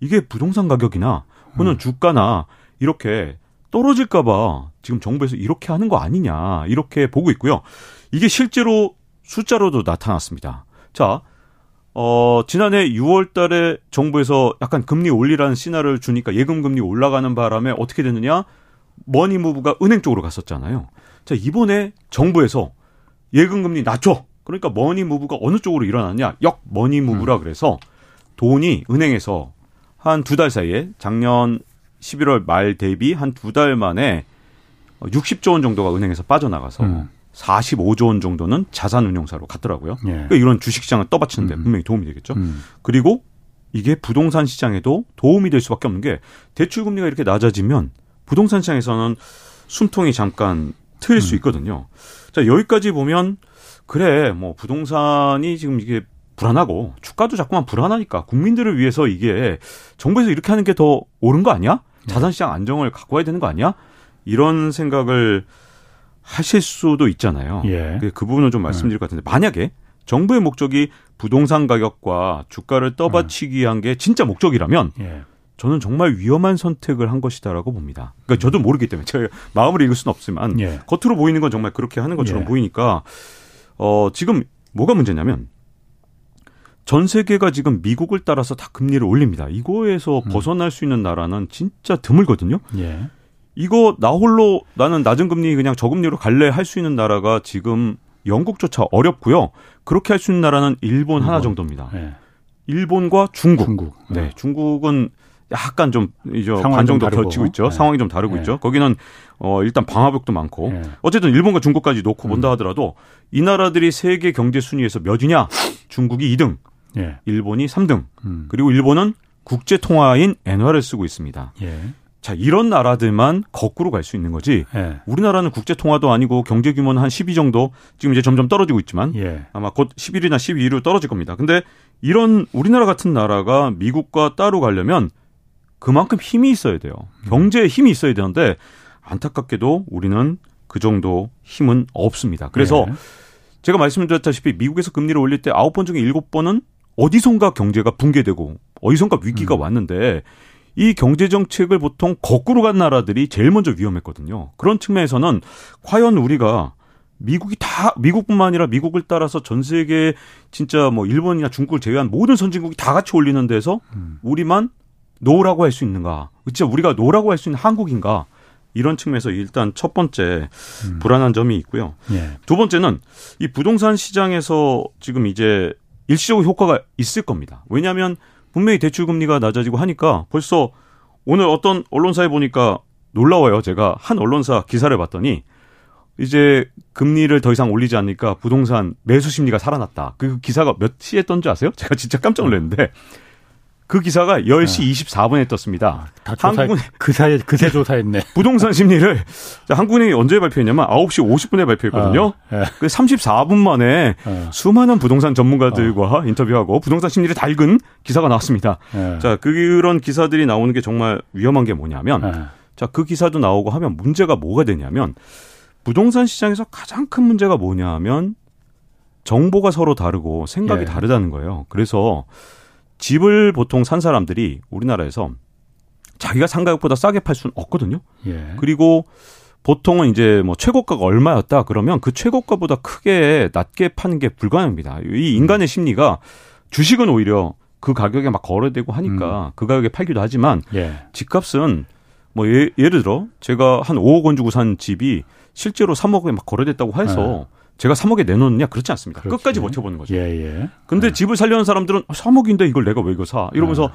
이게 부동산 가격이나 혹은 음. 주가나 이렇게 떨어질까봐 지금 정부에서 이렇게 하는 거 아니냐 이렇게 보고 있고요. 이게 실제로 숫자로도 나타났습니다. 자, 어, 지난해 6월 달에 정부에서 약간 금리 올리라는 시그널을 주니까 예금 금리 올라가는 바람에 어떻게 됐느냐? money move가 은행 쪽으로 갔었잖아요. 자, 이번에 정부에서 예금 금리 낮춰. 그러니까 money move가 어느 쪽으로 일어났냐? 역 money move라 음. 그래서 돈이 은행에서 한 두 달 사이에 작년 11월 말 대비 한 두 달 만에 60조 원 정도가 은행에서 빠져나가서 음. 45조 원 정도는 자산 운용사로 갔더라고요. 예. 그러니까 이런 주식 시장을 떠받치는데 음. 분명히 도움이 되겠죠. 음. 그리고 이게 부동산 시장에도 도움이 될 수밖에 없는 게 대출 금리가 이렇게 낮아지면 부동산 시장에서는 숨통이 잠깐 트일 음. 수 있거든요. 자, 여기까지 보면 그래, 뭐 부동산이 지금 이게 불안하고 주가도 자꾸만 불안하니까 국민들을 위해서 이게 정부에서 이렇게 하는 게 더 옳은 거 아니야? 네. 자산 시장 안정을 갖고 와야 되는 거 아니야? 이런 생각을 하실 수도 있잖아요. 예. 그, 그 부분은 좀 말씀드릴 것 같은데 만약에 정부의 목적이 부동산 가격과 주가를 떠받치기 위한 게 진짜 목적이라면 예. 저는 정말 위험한 선택을 한 것이다라고 봅니다. 그러니까 저도 모르기 때문에 제가 마음을 읽을 수는 없지만 예. 겉으로 보이는 건 정말 그렇게 하는 것처럼 예. 보이니까 어 지금 뭐가 문제냐면 전 세계가 지금 미국을 따라서 다 금리를 올립니다. 이거에서 음. 벗어날 수 있는 나라는 진짜 드물거든요. 예. 이거 나 홀로 나는 낮은 금리 그냥 저금리로 갈래 할 수 있는 나라가 지금 영국조차 어렵고요. 그렇게 할 수 있는 나라는 일본, 일본. 하나 정도입니다. 네. 일본과 중국. 중국. 네. 네. 중국은 약간 좀 이제 반 정도 걸치고 있죠. 네. 상황이 좀 다르고 네. 있죠. 거기는 어 일단 방화벽도 많고 네. 어쨌든 일본과 중국까지 놓고 음. 본다 하더라도 이 나라들이 세계 경제 순위에서 몇이냐? 중국이 2등, 예. 일본이 3등. 음. 그리고 일본은 국제 통화인 엔화를 쓰고 있습니다. 예. 자, 이런 나라들만 거꾸로 갈 수 있는 거지. 예. 우리나라는 국제 통화도 아니고 경제 규모는 한 12 정도 지금 이제 점점 떨어지고 있지만 예. 아마 곧 11이나 12로 떨어질 겁니다. 근데 이런 우리나라 같은 나라가 미국과 따로 가려면 그만큼 힘이 있어야 돼요. 경제에 힘이 있어야 되는데 안타깝게도 우리는 그 정도 힘은 없습니다. 그래서 예. 제가 말씀드렸다시피 미국에서 금리를 올릴 때 9번 중에 7번은 어디선가 경제가 붕괴되고 어디선가 위기가 음. 왔는데 이 경제 정책을 보통 거꾸로 간 나라들이 제일 먼저 위험했거든요. 그런 측면에서는 과연 우리가 미국이 다 미국뿐만 아니라 미국을 따라서 전 세계 진짜 뭐 일본이나 중국을 제외한 모든 선진국이 다 같이 올리는 데서 음. 우리만 no라고 할 수 있는가? 진짜 우리가 no라고 할 수 있는 한국인가? 이런 측면에서 일단 첫 번째 음. 불안한 점이 있고요. 예. 두 번째는 이 부동산 시장에서 지금 이제 일시적으로 효과가 있을 겁니다. 왜냐하면 분명히 대출 금리가 낮아지고 하니까 벌써 오늘 어떤 언론사에 보니까 놀라워요. 제가 한 언론사 기사를 봤더니 이제 금리를 더 이상 올리지 않으니까 부동산 매수 심리가 살아났다. 그 기사가 몇 시에 떴는지 아세요? 제가 진짜 깜짝 놀랐는데 그 기사가 10시 네. 24분에 떴습니다. 아, 한국은 그 사이에 그새 조사했네. 부동산 심리를 한국은행이 언제 발표했냐면 9시 50분에 발표했거든요. 아, 네. 그 34분 만에 네. 수많은 부동산 전문가들과 어. 인터뷰하고 부동산 심리를 다 읽은 기사가 나왔습니다. 네. 자, 그런 기사들이 나오는 게 정말 위험한 게 뭐냐면 네. 자, 그 기사도 나오고 하면 문제가 뭐가 되냐면 부동산 시장에서 가장 큰 문제가 뭐냐면 정보가 서로 다르고 생각이 예. 다르다는 거예요. 그래서 집을 보통 산 사람들이 우리나라에서 자기가 산 가격보다 싸게 팔 수는 없거든요. 예. 그리고 보통은 이제 뭐 최고가가 얼마였다 그러면 그 최고가보다 크게 낮게 파는 게 불가능합니다. 이 인간의 음. 심리가 주식은 오히려 그 가격에 막 거래되고 하니까 음. 그 가격에 팔기도 하지만 예. 집값은 뭐 예, 를 들어 제가 한 5억 원 주고 산 집이 실제로 3억에 막 거래됐다고 해서 네. 제가 3억에 내놓느냐 그렇지 않습니다. 그렇지. 끝까지 버텨보는 거죠. 예, 예. 근데 네. 집을 살려는 사람들은 3억인데 아, 이걸 내가 왜 이거 사? 이러면서 네.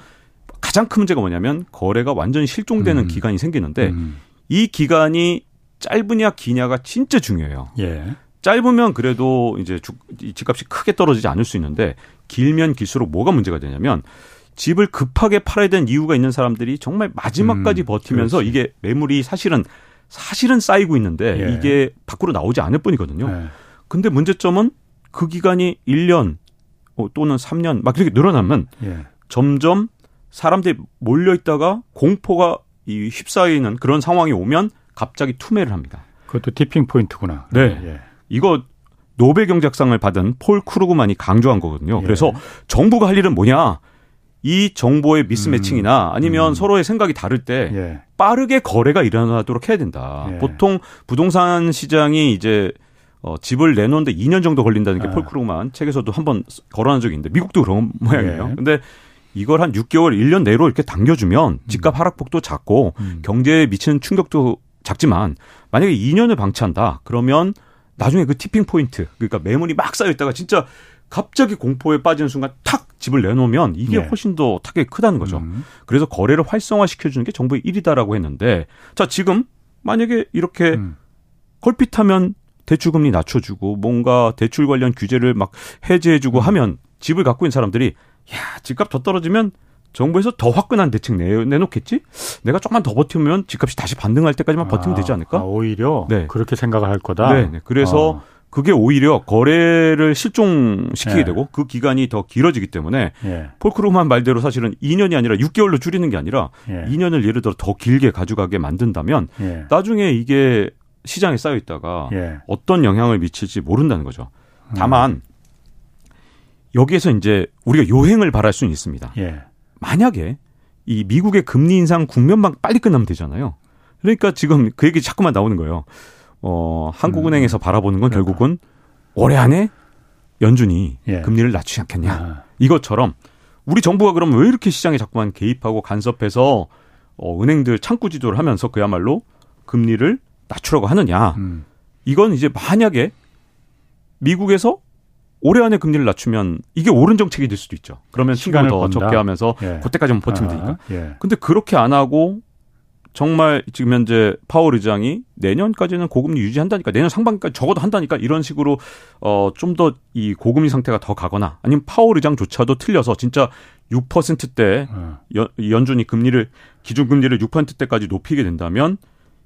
가장 큰 문제가 뭐냐면 거래가 완전히 실종되는 음. 기간이 생기는데 음. 이 기간이 짧으냐 기냐가 진짜 중요해요. 예. 짧으면 그래도 이제 주, 집값이 크게 떨어지지 않을 수 있는데 길면 길수록 뭐가 문제가 되냐면 집을 급하게 팔아야 되는 이유가 있는 사람들이 정말 마지막까지 음, 버티면서 그렇지. 이게 매물이 사실은 사실은 쌓이고 있는데 예. 이게 밖으로 나오지 않을 뿐이거든요. 예. 근데 문제점은 그 기간이 1년 어, 또는 3년 막 이렇게 늘어나면 예. 점점 사람들이 몰려 있다가 공포가 이 휩싸이는 그런 상황이 오면 갑자기 투매를 합니다. 그것도 tipping point구나. 네. 예. 이거 노벨 경제학상을 받은 폴 크루그만이 강조한 거거든요. 예. 그래서 정부가 할 일은 뭐냐? 이 정보의 mismatching이나 음. 아니면 음. 서로의 생각이 다를 때 예. 빠르게 거래가 일어나도록 해야 된다. 예. 보통 부동산 시장이 이제 어, 집을 내놓는데 2년 정도 걸린다는 게 아. 폴 크루그만 책에서도 한번 거론한 적이 있는데 미국도 그런 모양이에요. 예. 근데 이걸 한 6개월, 1년 내로 이렇게 당겨주면 음. 집값 하락폭도 작고 음. 경제에 미치는 충격도 작지만 만약에 2년을 방치한다 그러면 나중에 그 티핑 포인트 그러니까 매물이 막 쌓여 있다가 진짜 갑자기 공포에 빠지는 순간 탁 집을 내놓으면 이게 네. 훨씬 더 타격이 크다는 거죠. 음. 그래서 거래를 활성화시켜주는 게 정부의 일이다라고 했는데 자 지금 만약에 이렇게 음. 걸핏하면 대출금리 낮춰주고 뭔가 대출 관련 규제를 막 해제해주고 음. 하면 집을 갖고 있는 사람들이 야 집값 더 떨어지면 정부에서 더 화끈한 대책 내, 내놓겠지? 내가 조금만 더 버티면 집값이 다시 반등할 때까지만 버티면 아, 되지 않을까? 아, 오히려 네. 그렇게 생각을 할 거다. 네, 네. 그래서 어. 그게 오히려 거래를 실종시키게 예. 되고 그 기간이 더 길어지기 때문에 예. 폴크루만 말대로 사실은 2년이 아니라 6개월로 줄이는 게 아니라 예. 2년을 예를 들어 더 길게 가져가게 만든다면 예. 나중에 이게 시장에 쌓여 있다가 예. 어떤 영향을 미칠지 모른다는 거죠. 다만 음. 여기에서 이제 우리가 요행을 바랄 수는 있습니다. 예. 만약에 이 미국의 금리 인상 국면만 빨리 끝나면 되잖아요. 그러니까 지금 그 얘기 자꾸만 나오는 거예요. 어, 한국은행에서 음. 바라보는 건 그러니까. 결국은 올해 안에 연준이 예. 금리를 낮추지 않겠냐. 아. 이것처럼 우리 정부가 그럼 왜 이렇게 시장에 자꾸만 개입하고 간섭해서 어, 은행들 창구 지도를 하면서 그야말로 금리를 낮추라고 하느냐. 음. 이건 이제 만약에 미국에서 올해 안에 금리를 낮추면 이게 옳은 정책이 될 수도 있죠. 그러면 시간을 더 적게 하면서 예. 그때까지만 버티면 아, 되니까. 예. 근데 그렇게 안 하고 정말 지금 현재 파월 의장이 내년까지는 고금리 유지한다니까 내년 상반기까지 적어도 한다니까 이런 식으로 어 좀 더 이 고금리 상태가 더 가거나 아니면 파월 의장조차도 틀려서 진짜 6%대 음. 연, 연준이 금리를 기준 금리를 6%대까지 높이게 된다면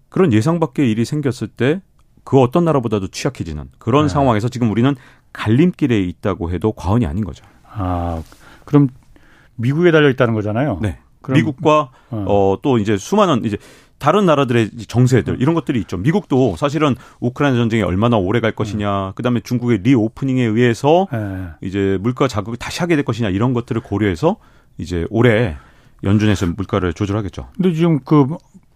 그런 예상 밖의 일이 생겼을 때 그 어떤 나라보다도 취약해지는 그런 네. 상황에서 지금 우리는 갈림길에 있다고 해도 과언이 아닌 거죠. 아, 그럼 미국에 달려 있다는 거잖아요. 네. 미국과 어. 어, 또 이제 수많은 이제 다른 나라들의 정세들 이런 것들이 있죠. 미국도 사실은 우크라이나 전쟁이 얼마나 오래 갈 것이냐, 그다음에 중국의 리오프닝에 의해서 네. 이제 물가 자극을 다시 하게 될 것이냐 이런 것들을 고려해서 이제 올해 연준에서 물가를 조절하겠죠. 근데 지금 그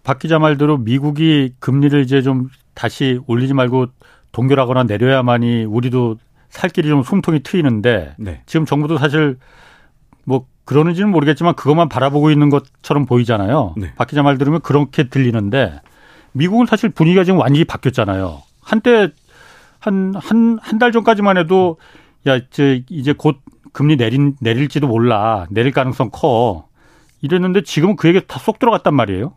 박 기자 말대로 미국이 금리를 이제 좀 다시 올리지 말고 동결하거나 내려야만이 우리도 살 길이 좀 숨통이 트이는데 네. 지금 정부도 사실 뭐 그러는지는 모르겠지만 그것만 바라보고 있는 것처럼 보이잖아요. 네. 박 기자 말 들으면 그렇게 들리는데 미국은 사실 분위기가 지금 완전히 바뀌었잖아요. 한때 한 한 한 달 전까지만 해도 야 이제 이제 곧 금리 내린 내릴지도 몰라 내릴 가능성 커 이랬는데 지금은 그 얘기 다 쏙 들어갔단 말이에요.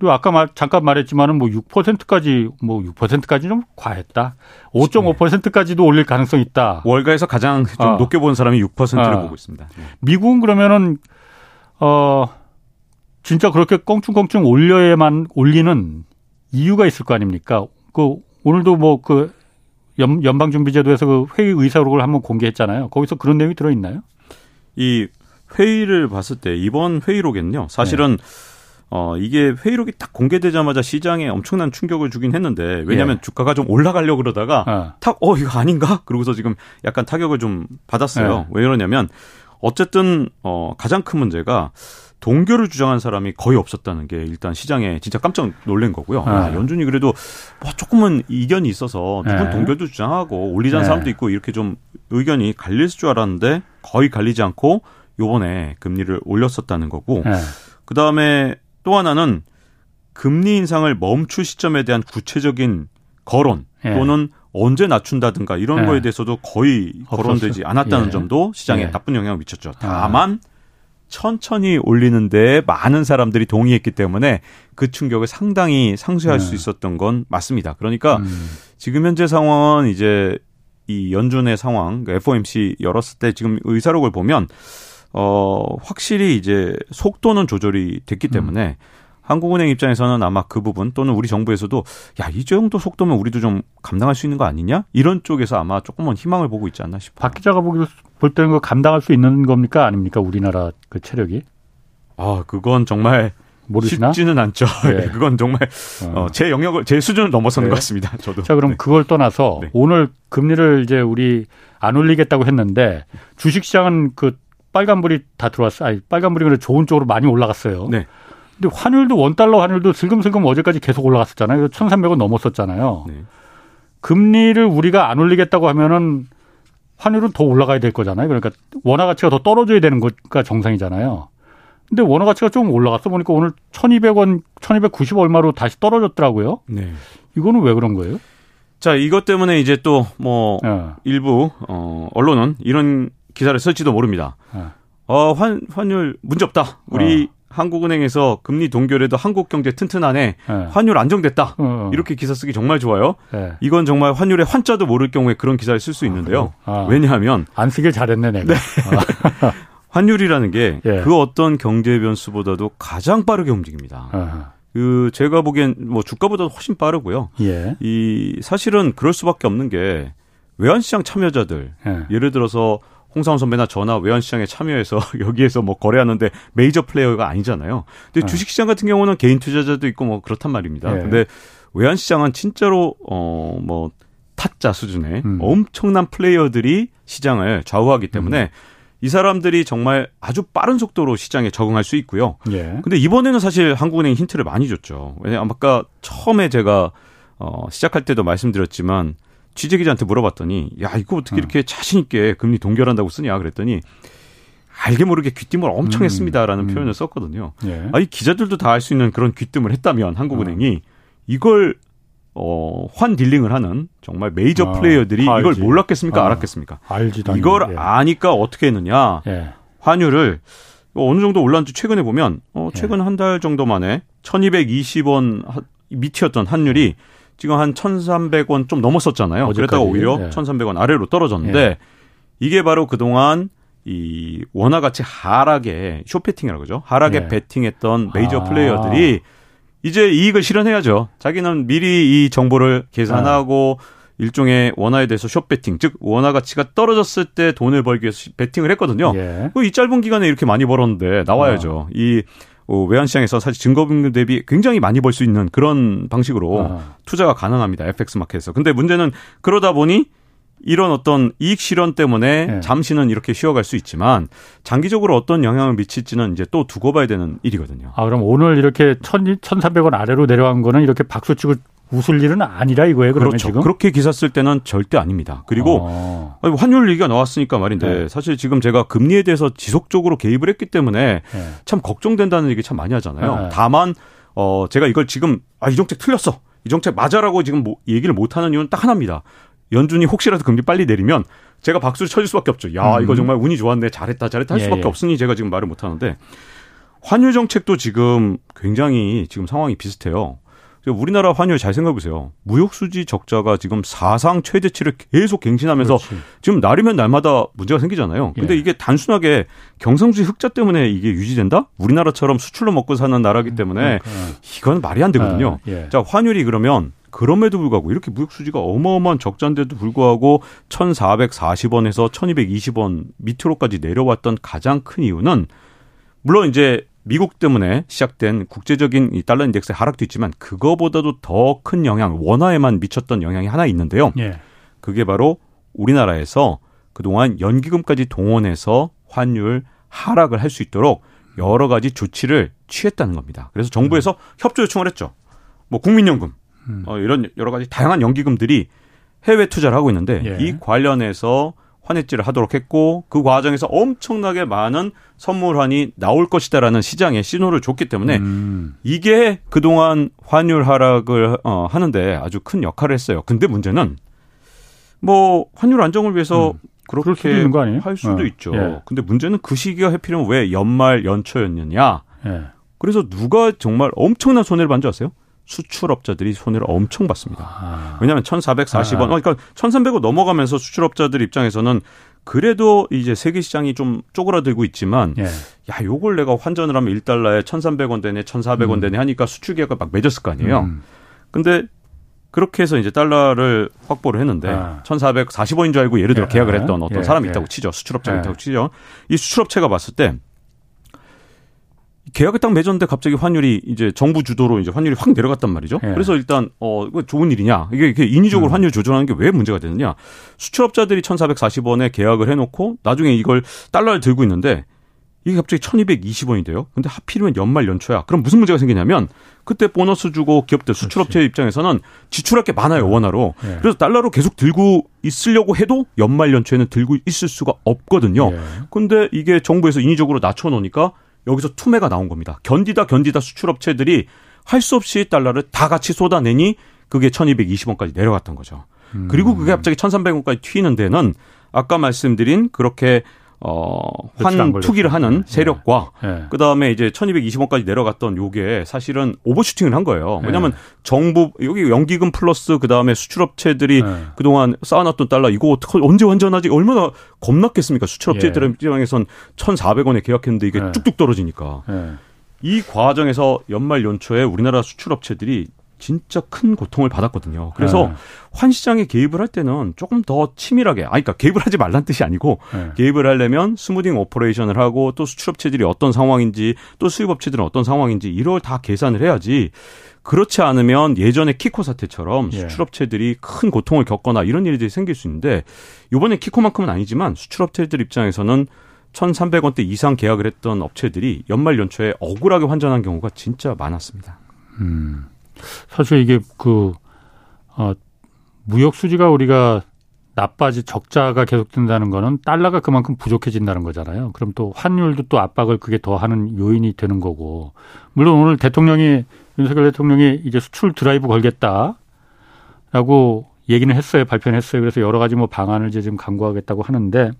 그리고 아까 말, 잠깐 말했지만은 뭐 6%까지 뭐 6%까지 좀 과했다. 5.5%까지도 올릴 가능성이 있다. 월가에서 가장 좀 어. 높게 본 사람이 6%를 어. 보고 있습니다. 네. 미국은 그러면은 어 진짜 그렇게 껑충껑충 올려야만 올리는 이유가 있을 거 아닙니까? 그 오늘도 뭐 그 연방준비제도에서 그 회의 의사록을 한번 공개했잖아요. 거기서 그런 내용이 들어 있나요? 이 회의를 봤을 때 이번 회의록에는요. 사실은 네. 어, 이게 회의록이 딱 공개되자마자 시장에 엄청난 충격을 주긴 했는데, 왜냐하면 예. 주가가 좀 올라가려고 그러다가, 어. 탁, 어, 이거 아닌가? 그러고서 지금 약간 타격을 좀 받았어요. 예. 왜 그러냐면, 어쨌든, 어, 가장 큰 문제가, 동결을 주장한 사람이 거의 없었다는 게 일단 시장에 진짜 깜짝 놀란 거고요. 아, 아 연준이 그래도 뭐 조금은 이견이 있어서 누군 네. 동결도 주장하고 올리자는 네. 사람도 있고 이렇게 좀 의견이 갈릴 줄 알았는데 거의 갈리지 않고 요번에 금리를 올렸었다는 거고 네. 그다음에 또 하나는 금리 인상을 멈출 시점에 대한 구체적인 거론 예. 또는 언제 낮춘다든가 이런 예. 거에 대해서도 거의 거론되지 않았다는 예. 점도 시장에 예. 나쁜 영향을 미쳤죠. 아. 다만 천천히 올리는데 많은 사람들이 동의했기 때문에 그 충격을 상당히 상쇄할 수 예. 있었던 건 맞습니다. 그러니까 음. 지금 현재 상황은 이제 이 연준의 상황, FOMC 그러니까 열었을 때 지금 의사록을 보면 어, 확실히 이제 속도는 조절이 됐기 음. 때문에 음. 한국은행 입장에서는 아마 그 부분 또는 우리 정부에서도 야, 이 정도 속도면 우리도 좀 감당할 수 있는 거 아니냐? 이런 쪽에서 아마 조금은 희망을 보고 있지 않나 싶어요. 박 기자가 보기 볼 때는 그 감당할 수 있는 겁니까? 아닙니까? 우리나라 그 체력이? 아, 그건 정말 모르시나? 쉽지는 않죠. 네. 그건 정말 어. 어, 제 영역을 제 수준을 넘어서는 네. 것 같습니다. 저도. 자, 그럼 네. 그걸 떠나서 네. 오늘 금리를 이제 우리 안 올리겠다고 했는데 주식 시장은 그 빨간불이 다 들어왔어요. 아니, 빨간불이 그래 좋은 쪽으로 많이 올라갔어요. 네. 근데 환율도 원달러 환율도 슬금슬금 어제까지 계속 올라갔었잖아요. 1,300원 넘었었잖아요. 네. 금리를 우리가 안 올리겠다고 하면은 환율은 더 올라가야 될 거잖아요. 그러니까 원화 가치가 더 떨어져야 되는 것가 정상이잖아요. 근데 원화 가치가 좀 올라갔어 보니까 오늘 1,200원, 1,290 얼마로 다시 떨어졌더라고요. 네. 이거는 왜 그런 거예요? 자, 이것 때문에 이제 또뭐 네. 일부 어 언론은 이런 기사를 쓸지도 모릅니다. 네. 어, 환, 환율 문제 없다. 우리 어. 한국은행에서 금리 동결에도 한국 경제 튼튼하네. 네. 환율 안정됐다. 어, 어. 이렇게 기사 쓰기 정말 좋아요. 네. 이건 정말 환율의 환자도 모를 경우에 그런 기사를 쓸 수 있는데요. 아, 왜냐하면 안 쓰길 잘했네 내가. 네. 아. 환율이라는 게그 예. 어떤 경제 변수보다도 가장 빠르게 움직입니다. 아. 그 제가 보기엔 뭐 주가보다 훨씬 빠르고요. 예. 이 사실은 그럴 수밖에 없는 게 외환시장 참여자들 예. 예를 들어서 홍상훈 선배나 저나 외환시장에 참여해서 여기에서 뭐 거래하는데 메이저 플레이어가 아니잖아요. 근데 네. 주식시장 같은 경우는 개인 투자자도 있고 뭐 그렇단 말입니다. 네. 근데 외환시장은 진짜로 어뭐 타짜 수준의 음. 엄청난 플레이어들이 시장을 좌우하기 때문에 음. 이 사람들이 정말 아주 빠른 속도로 시장에 적응할 수 있고요. 예. 근데 이번에는 사실 한국은행이 힌트를 많이 줬죠. 왜냐면 아까 처음에 제가 어 시작할 때도 말씀드렸지만 취재기자한테 물어봤더니 야 이거 어떻게 어. 이렇게 자신 있게 금리 동결한다고 쓰냐 그랬더니 알게 모르게 귀띔을 엄청 음, 했습니다라는 음. 표현을 썼거든요. 예. 아이 기자들도 다 알 수 있는 그런 귀띔을 했다면 한국은행이 어. 이걸 어, 환 dealing을 하는 정말 메이저 어, 플레이어들이 이걸 알지. 몰랐겠습니까? 어, 알았겠습니까? 알지, 당연히. 이걸 예. 아니까 어떻게 했느냐. 예. 환율을 어느 정도 올랐는지 최근에 보면 어, 최근 예. 한달 정도 만에 1220원 밑이었던 환율이 지금 한 1,300원 좀 넘었었잖아요. 어제까지. 그랬다가 오히려 네. 1,300원 아래로 떨어졌는데 네. 이게 바로 그동안 이 원화 가치 하락에 short betting이라고 그러죠. 하락에 네. 베팅했던 메이저 아. 플레이어들이 이제 이익을 실현해야죠. 자기는 미리 이 정보를 계산하고 아. 일종의 원화에 대해서 숏배팅, 즉 원화 가치가 떨어졌을 때 돈을 벌기 위해서 베팅을 했거든요. 예. 이 짧은 기간에 이렇게 많이 벌었는데 나와야죠. 아. 이 어, 외환시장에서 사실 증거금융 대비 굉장히 많이 벌 수 있는 그런 방식으로 아. 투자가 가능합니다. FX 마켓에서. 근데 문제는 그러다 보니 이런 어떤 이익 실현 때문에 네. 잠시는 이렇게 쉬어갈 수 있지만 장기적으로 어떤 영향을 미칠지는 이제 또 두고 봐야 되는 일이거든요. 아, 그럼 오늘 이렇게 1 1 300원 아래로 내려간 거는 이렇게 박수 치고 웃을 일은 아니라 이거예요. 그러면 그렇죠. 지금 그렇게 기사 쓸 때는 절대 아닙니다. 그리고 어. 아니, 환율 얘기가 나왔으니까 말인데 네. 사실 지금 제가 금리에 대해서 지속적으로 개입을 했기 때문에 네. 참 걱정된다는 얘기 참 많이 하잖아요. 네. 다만 어 제가 이걸 지금 아 이 정책 틀렸어. 이 정책 맞아라고 지금 뭐 얘기를 못 하는 이유는 딱 하나입니다. 연준이 혹시라도 금리 빨리 내리면 제가 박수를 쳐줄 수밖에 없죠. 야, 음. 이거 정말 운이 좋았네. 잘했다. 잘했다 할 예, 수밖에 예. 없으니 제가 지금 말을 못 하는데 환율 정책도 지금 굉장히 지금 상황이 비슷해요. 우리나라 환율 잘 생각해 보세요. 무역 수지 적자가 지금 사상 최대치를 계속 갱신하면서 그렇지. 지금 날이면 날마다 문제가 생기잖아요. 근데 예. 이게 단순하게 경상수지 흑자 때문에 이게 유지된다? 우리나라처럼 수출로 먹고 사는 나라기 때문에 음, 이건 말이 안 되거든요. 아, 예. 자, 환율이 그러면 그럼에도 불구하고 이렇게 무역 수지가 어마어마한 적자인데도 불구하고 1,440원에서 1,220원 밑으로까지 내려왔던 가장 큰 이유는 물론 이제 미국 때문에 시작된 국제적인 이 달러 인덱스의 하락도 있지만 그거보다도 더 큰 영향, 원화에만 미쳤던 영향이 하나 있는데요. 예. 그게 바로 우리나라에서 그동안 연기금까지 동원해서 환율 하락을 할 수 있도록 여러 가지 조치를 취했다는 겁니다. 그래서 정부에서 협조 요청을 했죠. 뭐 국민연금, 음. 어, 이런 여러 가지 다양한 연기금들이 해외 투자를 하고 있는데 예. 이 관련해서 환해지를 하도록 했고 그 과정에서 엄청나게 많은 선물환이 나올 것이다라는 시장에 신호를 줬기 때문에 음. 이게 그동안 환율 하락을 어, 하는데 아주 큰 역할을 했어요. 근데 문제는 뭐 환율 안정을 위해서 음. 수도 그렇게 아니에요? 할 수도 어. 있죠. 예. 근데 문제는 그 시기가 하필이면 왜 연말 연초였느냐? 예. 그래서 누가 정말 엄청난 손해를 받는 줄 아세요? 수출업자들이 손해를 엄청 받습니다. 아. 왜냐하면 1,440원, 아. 그러니까 1,300원 넘어가면서 수출업자들 입장에서는 그래도 이제 세계 시장이 좀 쪼그라들고 있지만 예. 야, 요걸 내가 환전을 하면 1달러에 1,300원 되네, 1,400원 음. 되네 하니까 수출 계약을 막 맺었을 거 아니에요. 음. 근데 그렇게 해서 이제 달러를 확보를 했는데 아. 1,440원인 줄 알고 예를 들어 예. 계약을 했던 어떤 예. 사람이 예. 있다고 치죠. 수출업자가 예. 있다고 치죠. 이 수출업체가 봤을 때 계약을 딱 맺었는데 갑자기 환율이 이제 정부 주도로 이제 환율이 확 내려갔단 말이죠. 예. 그래서 일단 어 이거 좋은 일이냐? 이게 이렇게 인위적으로 음. 환율 조절하는 게 왜 문제가 되느냐? 수출업자들이 1,440원에 계약을 해 놓고 나중에 이걸 달러를 들고 있는데 이게 갑자기 1,220원이 돼요. 근데 하필이면 연말 연초야. 그럼 무슨 문제가 생기냐면 그때 보너스 주고 기업들 수출업체 입장에서는 지출할 게 많아요, 원화로. 예. 그래서 달러로 계속 들고 있으려고 해도 연말 연초에는 들고 있을 수가 없거든요. 예. 근데 이게 정부에서 인위적으로 낮춰 놓으니까 여기서 투매가 나온 겁니다. 견디다 견디다 수출업체들이 할 수 없이 달러를 다 같이 쏟아내니 그게 1220원까지 내려갔던 거죠. 음. 그리고 그게 갑자기 1300원까지 튀는 데는 아까 말씀드린 그렇게 어, 환 투기를. 하는 예. 세력과 예. 그 다음에 이제 1220원까지 내려갔던 요게 사실은 오버슈팅을 한 거예요. 왜냐하면 네. 정부, 여기 연기금 플러스 그 다음에 수출업체들이 네. 그동안 쌓아놨던 달러 이거 어떻게 언제 환전하지? 얼마나 겁났겠습니까? 수출업체들 입장에선 1,400원에 계약했는데 이게 네. 뚝뚝 떨어지니까. 예. 이 과정에서 연말 연초에 우리나라 수출업체들이 진짜 큰 고통을 받았거든요. 그래서 네. 환 시장에 개입을 할 때는 조금 더 치밀하게, 아, 그러니까 개입을 하지 말란 뜻이 아니고 예. 개입을 하려면 smoothing operation을 하고 또 수출업체들이 어떤 상황인지 또 수입업체들은 어떤 상황인지 이걸 다 계산을 해야지 그렇지 않으면 예전에 키코 사태처럼 예. 수출업체들이 큰 고통을 겪거나 이런 일들이 생길 수 있는데 이번에 키코만큼은 아니지만 수출업체들 입장에서는 1,300원대 이상 계약을 했던 업체들이 연말 연초에 억울하게 환전한 경우가 진짜 많았습니다. 음. 사실 이게 그, 어, 무역 수지가 우리가 나빠지 적자가 계속된다는 거는 달러가 그만큼 부족해진다는 거잖아요. 그럼 또 환율도 또 압박을 그게 더 하는 요인이 되는 거고. 물론 오늘 대통령이, 윤석열 대통령이 이제 수출 드라이브 걸겠다. 라고 얘기는 했어요. 발표는 했어요. 그래서 여러 가지 뭐 방안을 이제 지금 강구하겠다고 하는데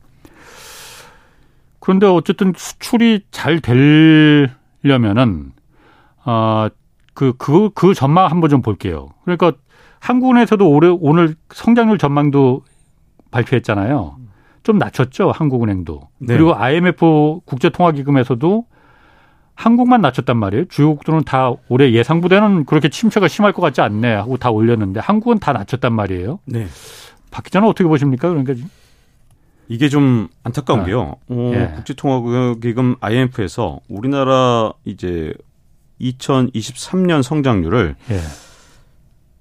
그런데 어쨌든 수출이 잘 되려면은 아, 그, 그, 그 전망 한번 좀 볼게요. 그러니까 한국은행에서도 올해, 오늘 성장률 전망도 발표했잖아요. 좀 낮췄죠, 한국은행도. 네. 그리고 IMF 국제통화기금에서도 한국만 낮췄단 말이에요. 주요국들은 다 올해 예상보다는 그렇게 침체가 심할 것 같지 않네 하고 다 올렸는데 한국은 다 낮췄단 말이에요. 네. 박 기자는 어떻게 보십니까? 그러니까 지금? 이게 좀 안타까운 아, 게요. 어, 예. 국제통화기금 IMF에서 우리나라 이제 2023년 성장률을 예.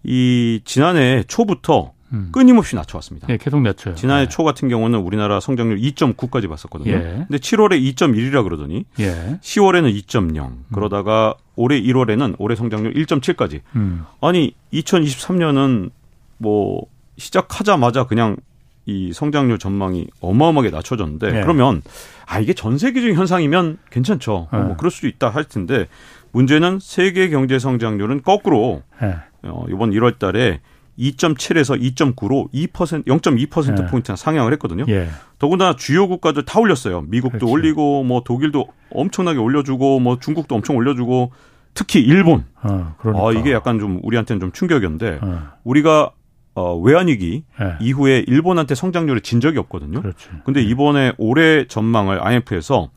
이 지난해 초부터 음. 끊임없이 낮춰왔습니다. 예, 계속 낮춰요. 지난해 예. 초 같은 경우는 우리나라 성장률 2.9까지 봤었거든요. 예. 근데 7월에 2.1이라 그러더니 예. 10월에는 2.0 그러다가 올해 1월에는 올해 성장률 1.7까지. 음. 아니 2023년은 뭐 시작하자마자 그냥 이 성장률 전망이 어마어마하게 낮춰졌는데 예. 그러면 아 이게 전 세계적인 현상이면 괜찮죠. 예. 뭐 그럴 수도 있다 할 텐데 문제는 세계 경제 성장률은 거꾸로 예. 어, 이번 1월 달에 2.7에서 2.9로 2% 0.2% 예. 포인트 상향을 했거든요. 예. 더군다나 주요 국가들 다 올렸어요. 미국도 그렇지. 올리고 뭐 독일도 엄청나게 올려주고 뭐 중국도 엄청 올려주고 특히 일본. 어, 그러니까. 아 이게 약간 좀 우리한테는 좀 충격이었는데 어, 우리가 어, 외환위기 예. 이후에 일본한테 성장률이 진 적이 없거든요. 그렇지. 근데 이번에 올해 전망을 IMF에서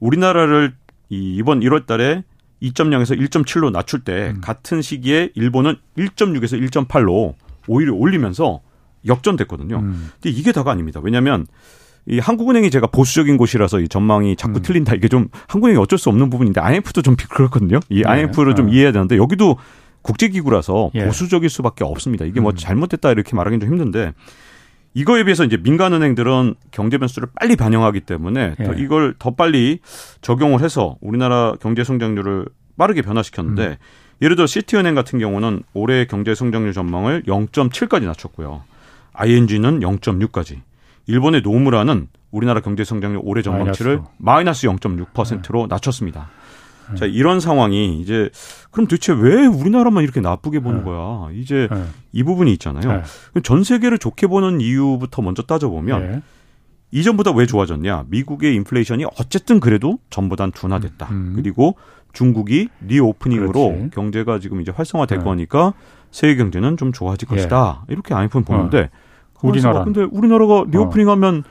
우리나라를 이 이번 1월 달에 2.0에서 1.7로 낮출 때 음. 같은 시기에 일본은 1.6에서 1.8로 오히려 올리면서 역전됐거든요. 음. 근데 이게 다가 아닙니다. 왜냐하면 이 한국은행이 제가 보수적인 곳이라서 이 전망이 자꾸 음. 틀린다. 이게 좀 한국은행이 어쩔 수 없는 부분인데 IMF도 좀 그렇거든요. 이 네. IMF를 좀 어. 이해해야 되는데 여기도 국제기구라서 예. 보수적일 수밖에 없습니다. 이게 뭐 음. 잘못됐다 이렇게 말하기는 좀 힘든데 이거에 비해서 이제 민간은행들은 경제 변수를 빨리 반영하기 때문에 더 예. 이걸 더 빨리 적용을 해서 우리나라 경제 성장률을 빠르게 변화시켰는데 음. 예를 들어 시티은행 같은 경우는 올해 경제 성장률 전망을 0.7까지 낮췄고요. ING는 0.6까지. 일본의 노무라는 우리나라 경제 성장률 올해 전망치를 마이너스 0.6%로 낮췄습니다. 네. 자, 이런 상황이 이제 그럼 도대체 왜 우리나라만 이렇게 나쁘게 보는 네. 거야? 이제 예. 이 부분이 있잖아요. 예. 그럼 전 세계를 좋게 보는 이유부터 먼저 따져보면 예. 이전보다 왜 좋아졌냐? 미국의 인플레이션이 어쨌든 그래도 전보단 둔화됐다. 음. 그리고 중국이 리오프닝으로 그렇지. 경제가 지금 이제 활성화될 네. 거니까 세계 경제는 좀 좋아질 예. 것이다. 이렇게 IMF는 보는데 우리나라. 근데 우리나라가 리오프닝하면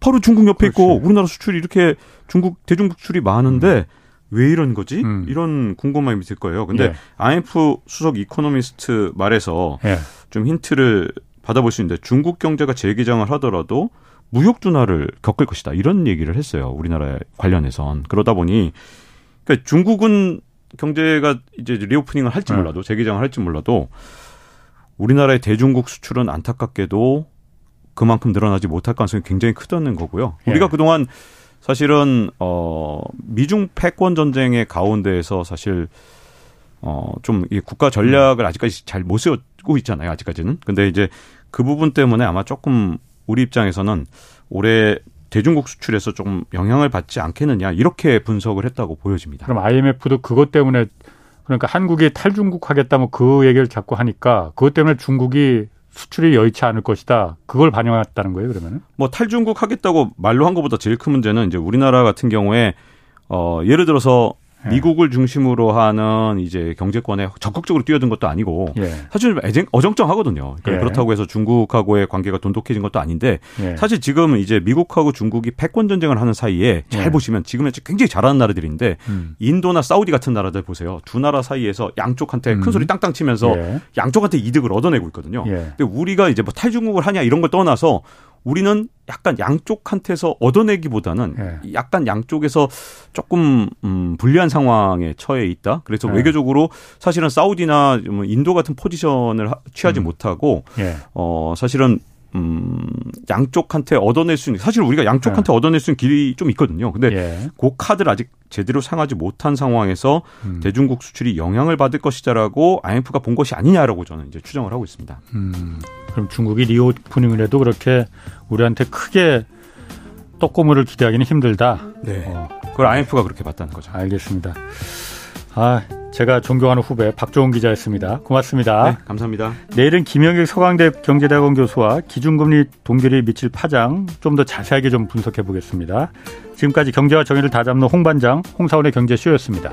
바로 중국 옆에 있고 그렇지. 우리나라 수출이 이렇게 중국 대중국 수출이 많은데 왜 이런 거지? 음. 이런 궁금함이 있을 거예요. 근데 예. IMF 수석 이코노미스트 말에서 예. 좀 힌트를 받아볼 수 있는데 중국 경제가 재개장을 하더라도 무역 둔화를 겪을 것이다 이런 얘기를 했어요 우리나라에 관련해선 그러다 보니 그러니까 중국은 경제가 이제 reopening을 할지 네. 몰라도 재개장을 할지 몰라도 우리나라의 대중국 수출은 안타깝게도 그만큼 늘어나지 못할 가능성이 굉장히 크다는 거고요. 예. 우리가 그동안 사실은 어 미중 패권 전쟁의 가운데에서 사실 어좀 국가 전략을 아직까지 잘 못 세우고 있잖아요. 아직까지는. 근데 이제 그 부분 때문에 아마 조금 우리 입장에서는 올해 대중국 수출에서 좀 영향을 받지 않겠느냐 이렇게 분석을 했다고 보여집니다. 그럼 IMF도 그것 때문에 그러니까 한국이 탈중국 하겠다면 그 얘기를 자꾸 하니까 그것 때문에 중국이 수출이 여의치 않을 것이다. 그걸 반영했다는 거예요, 그러면은? 뭐 탈중국 하겠다고 말로 한 것보다 제일 큰 문제는 이제 우리나라 같은 경우에 어 예를 들어서 예. 미국을 중심으로 하는 이제 경제권에 적극적으로 뛰어든 것도 아니고 예. 사실 애정, 어정쩡하거든요. 그러니까 예. 그렇다고 해서 중국하고의 관계가 돈독해진 것도 아닌데 예. 사실 지금 이제 미국하고 중국이 패권 전쟁을 하는 사이에 잘 예. 보시면 지금은 굉장히 잘하는 나라들인데 음. 인도나 사우디 같은 나라들 보세요. 두 나라 사이에서 양쪽한테 큰 음. 소리 땅땅 치면서 예. 양쪽한테 이득을 얻어내고 있거든요. 예. 근데 우리가 이제 뭐 탈중국을 하냐 이런 걸 떠나서 우리는 약간 양쪽한테서 얻어내기보다는 예. 약간 양쪽에서 조금 음 불리한 상황에 처해 있다. 그래서 예. 외교적으로 사실은 사우디나 뭐 인도 같은 포지션을 하- 취하지 음. 못하고 예. 어 사실은 음 양쪽한테 얻어낼 수 있는 사실 우리가 양쪽한테 얻어낼 수 있는 길이 좀 있거든요. 근데 예. 그 카드를 아직 제대로 사용하지 못한 상황에서 음. 대중국 수출이 영향을 받을 것이다라고 IMF가 본 것이 아니냐라고 저는 이제 추정을 하고 있습니다. 음. 그럼 중국이 리오프닝을 해도 그렇게 우리한테 크게 떡고물을 기대하기는 힘들다. 네. 어, 그걸 IMF가 그렇게 봤다는 거죠. 알겠습니다. 아, 제가 존경하는 후배 박종훈 기자였습니다. 고맙습니다. 네, 감사합니다. 내일은 김영익 서강대 경제대학원 교수와 기준금리 동결이 미칠 파장 좀 더 자세하게 좀 분석해 보겠습니다. 지금까지 경제와 정의를 다잡는 홍반장 홍사원의 경제쇼였습니다.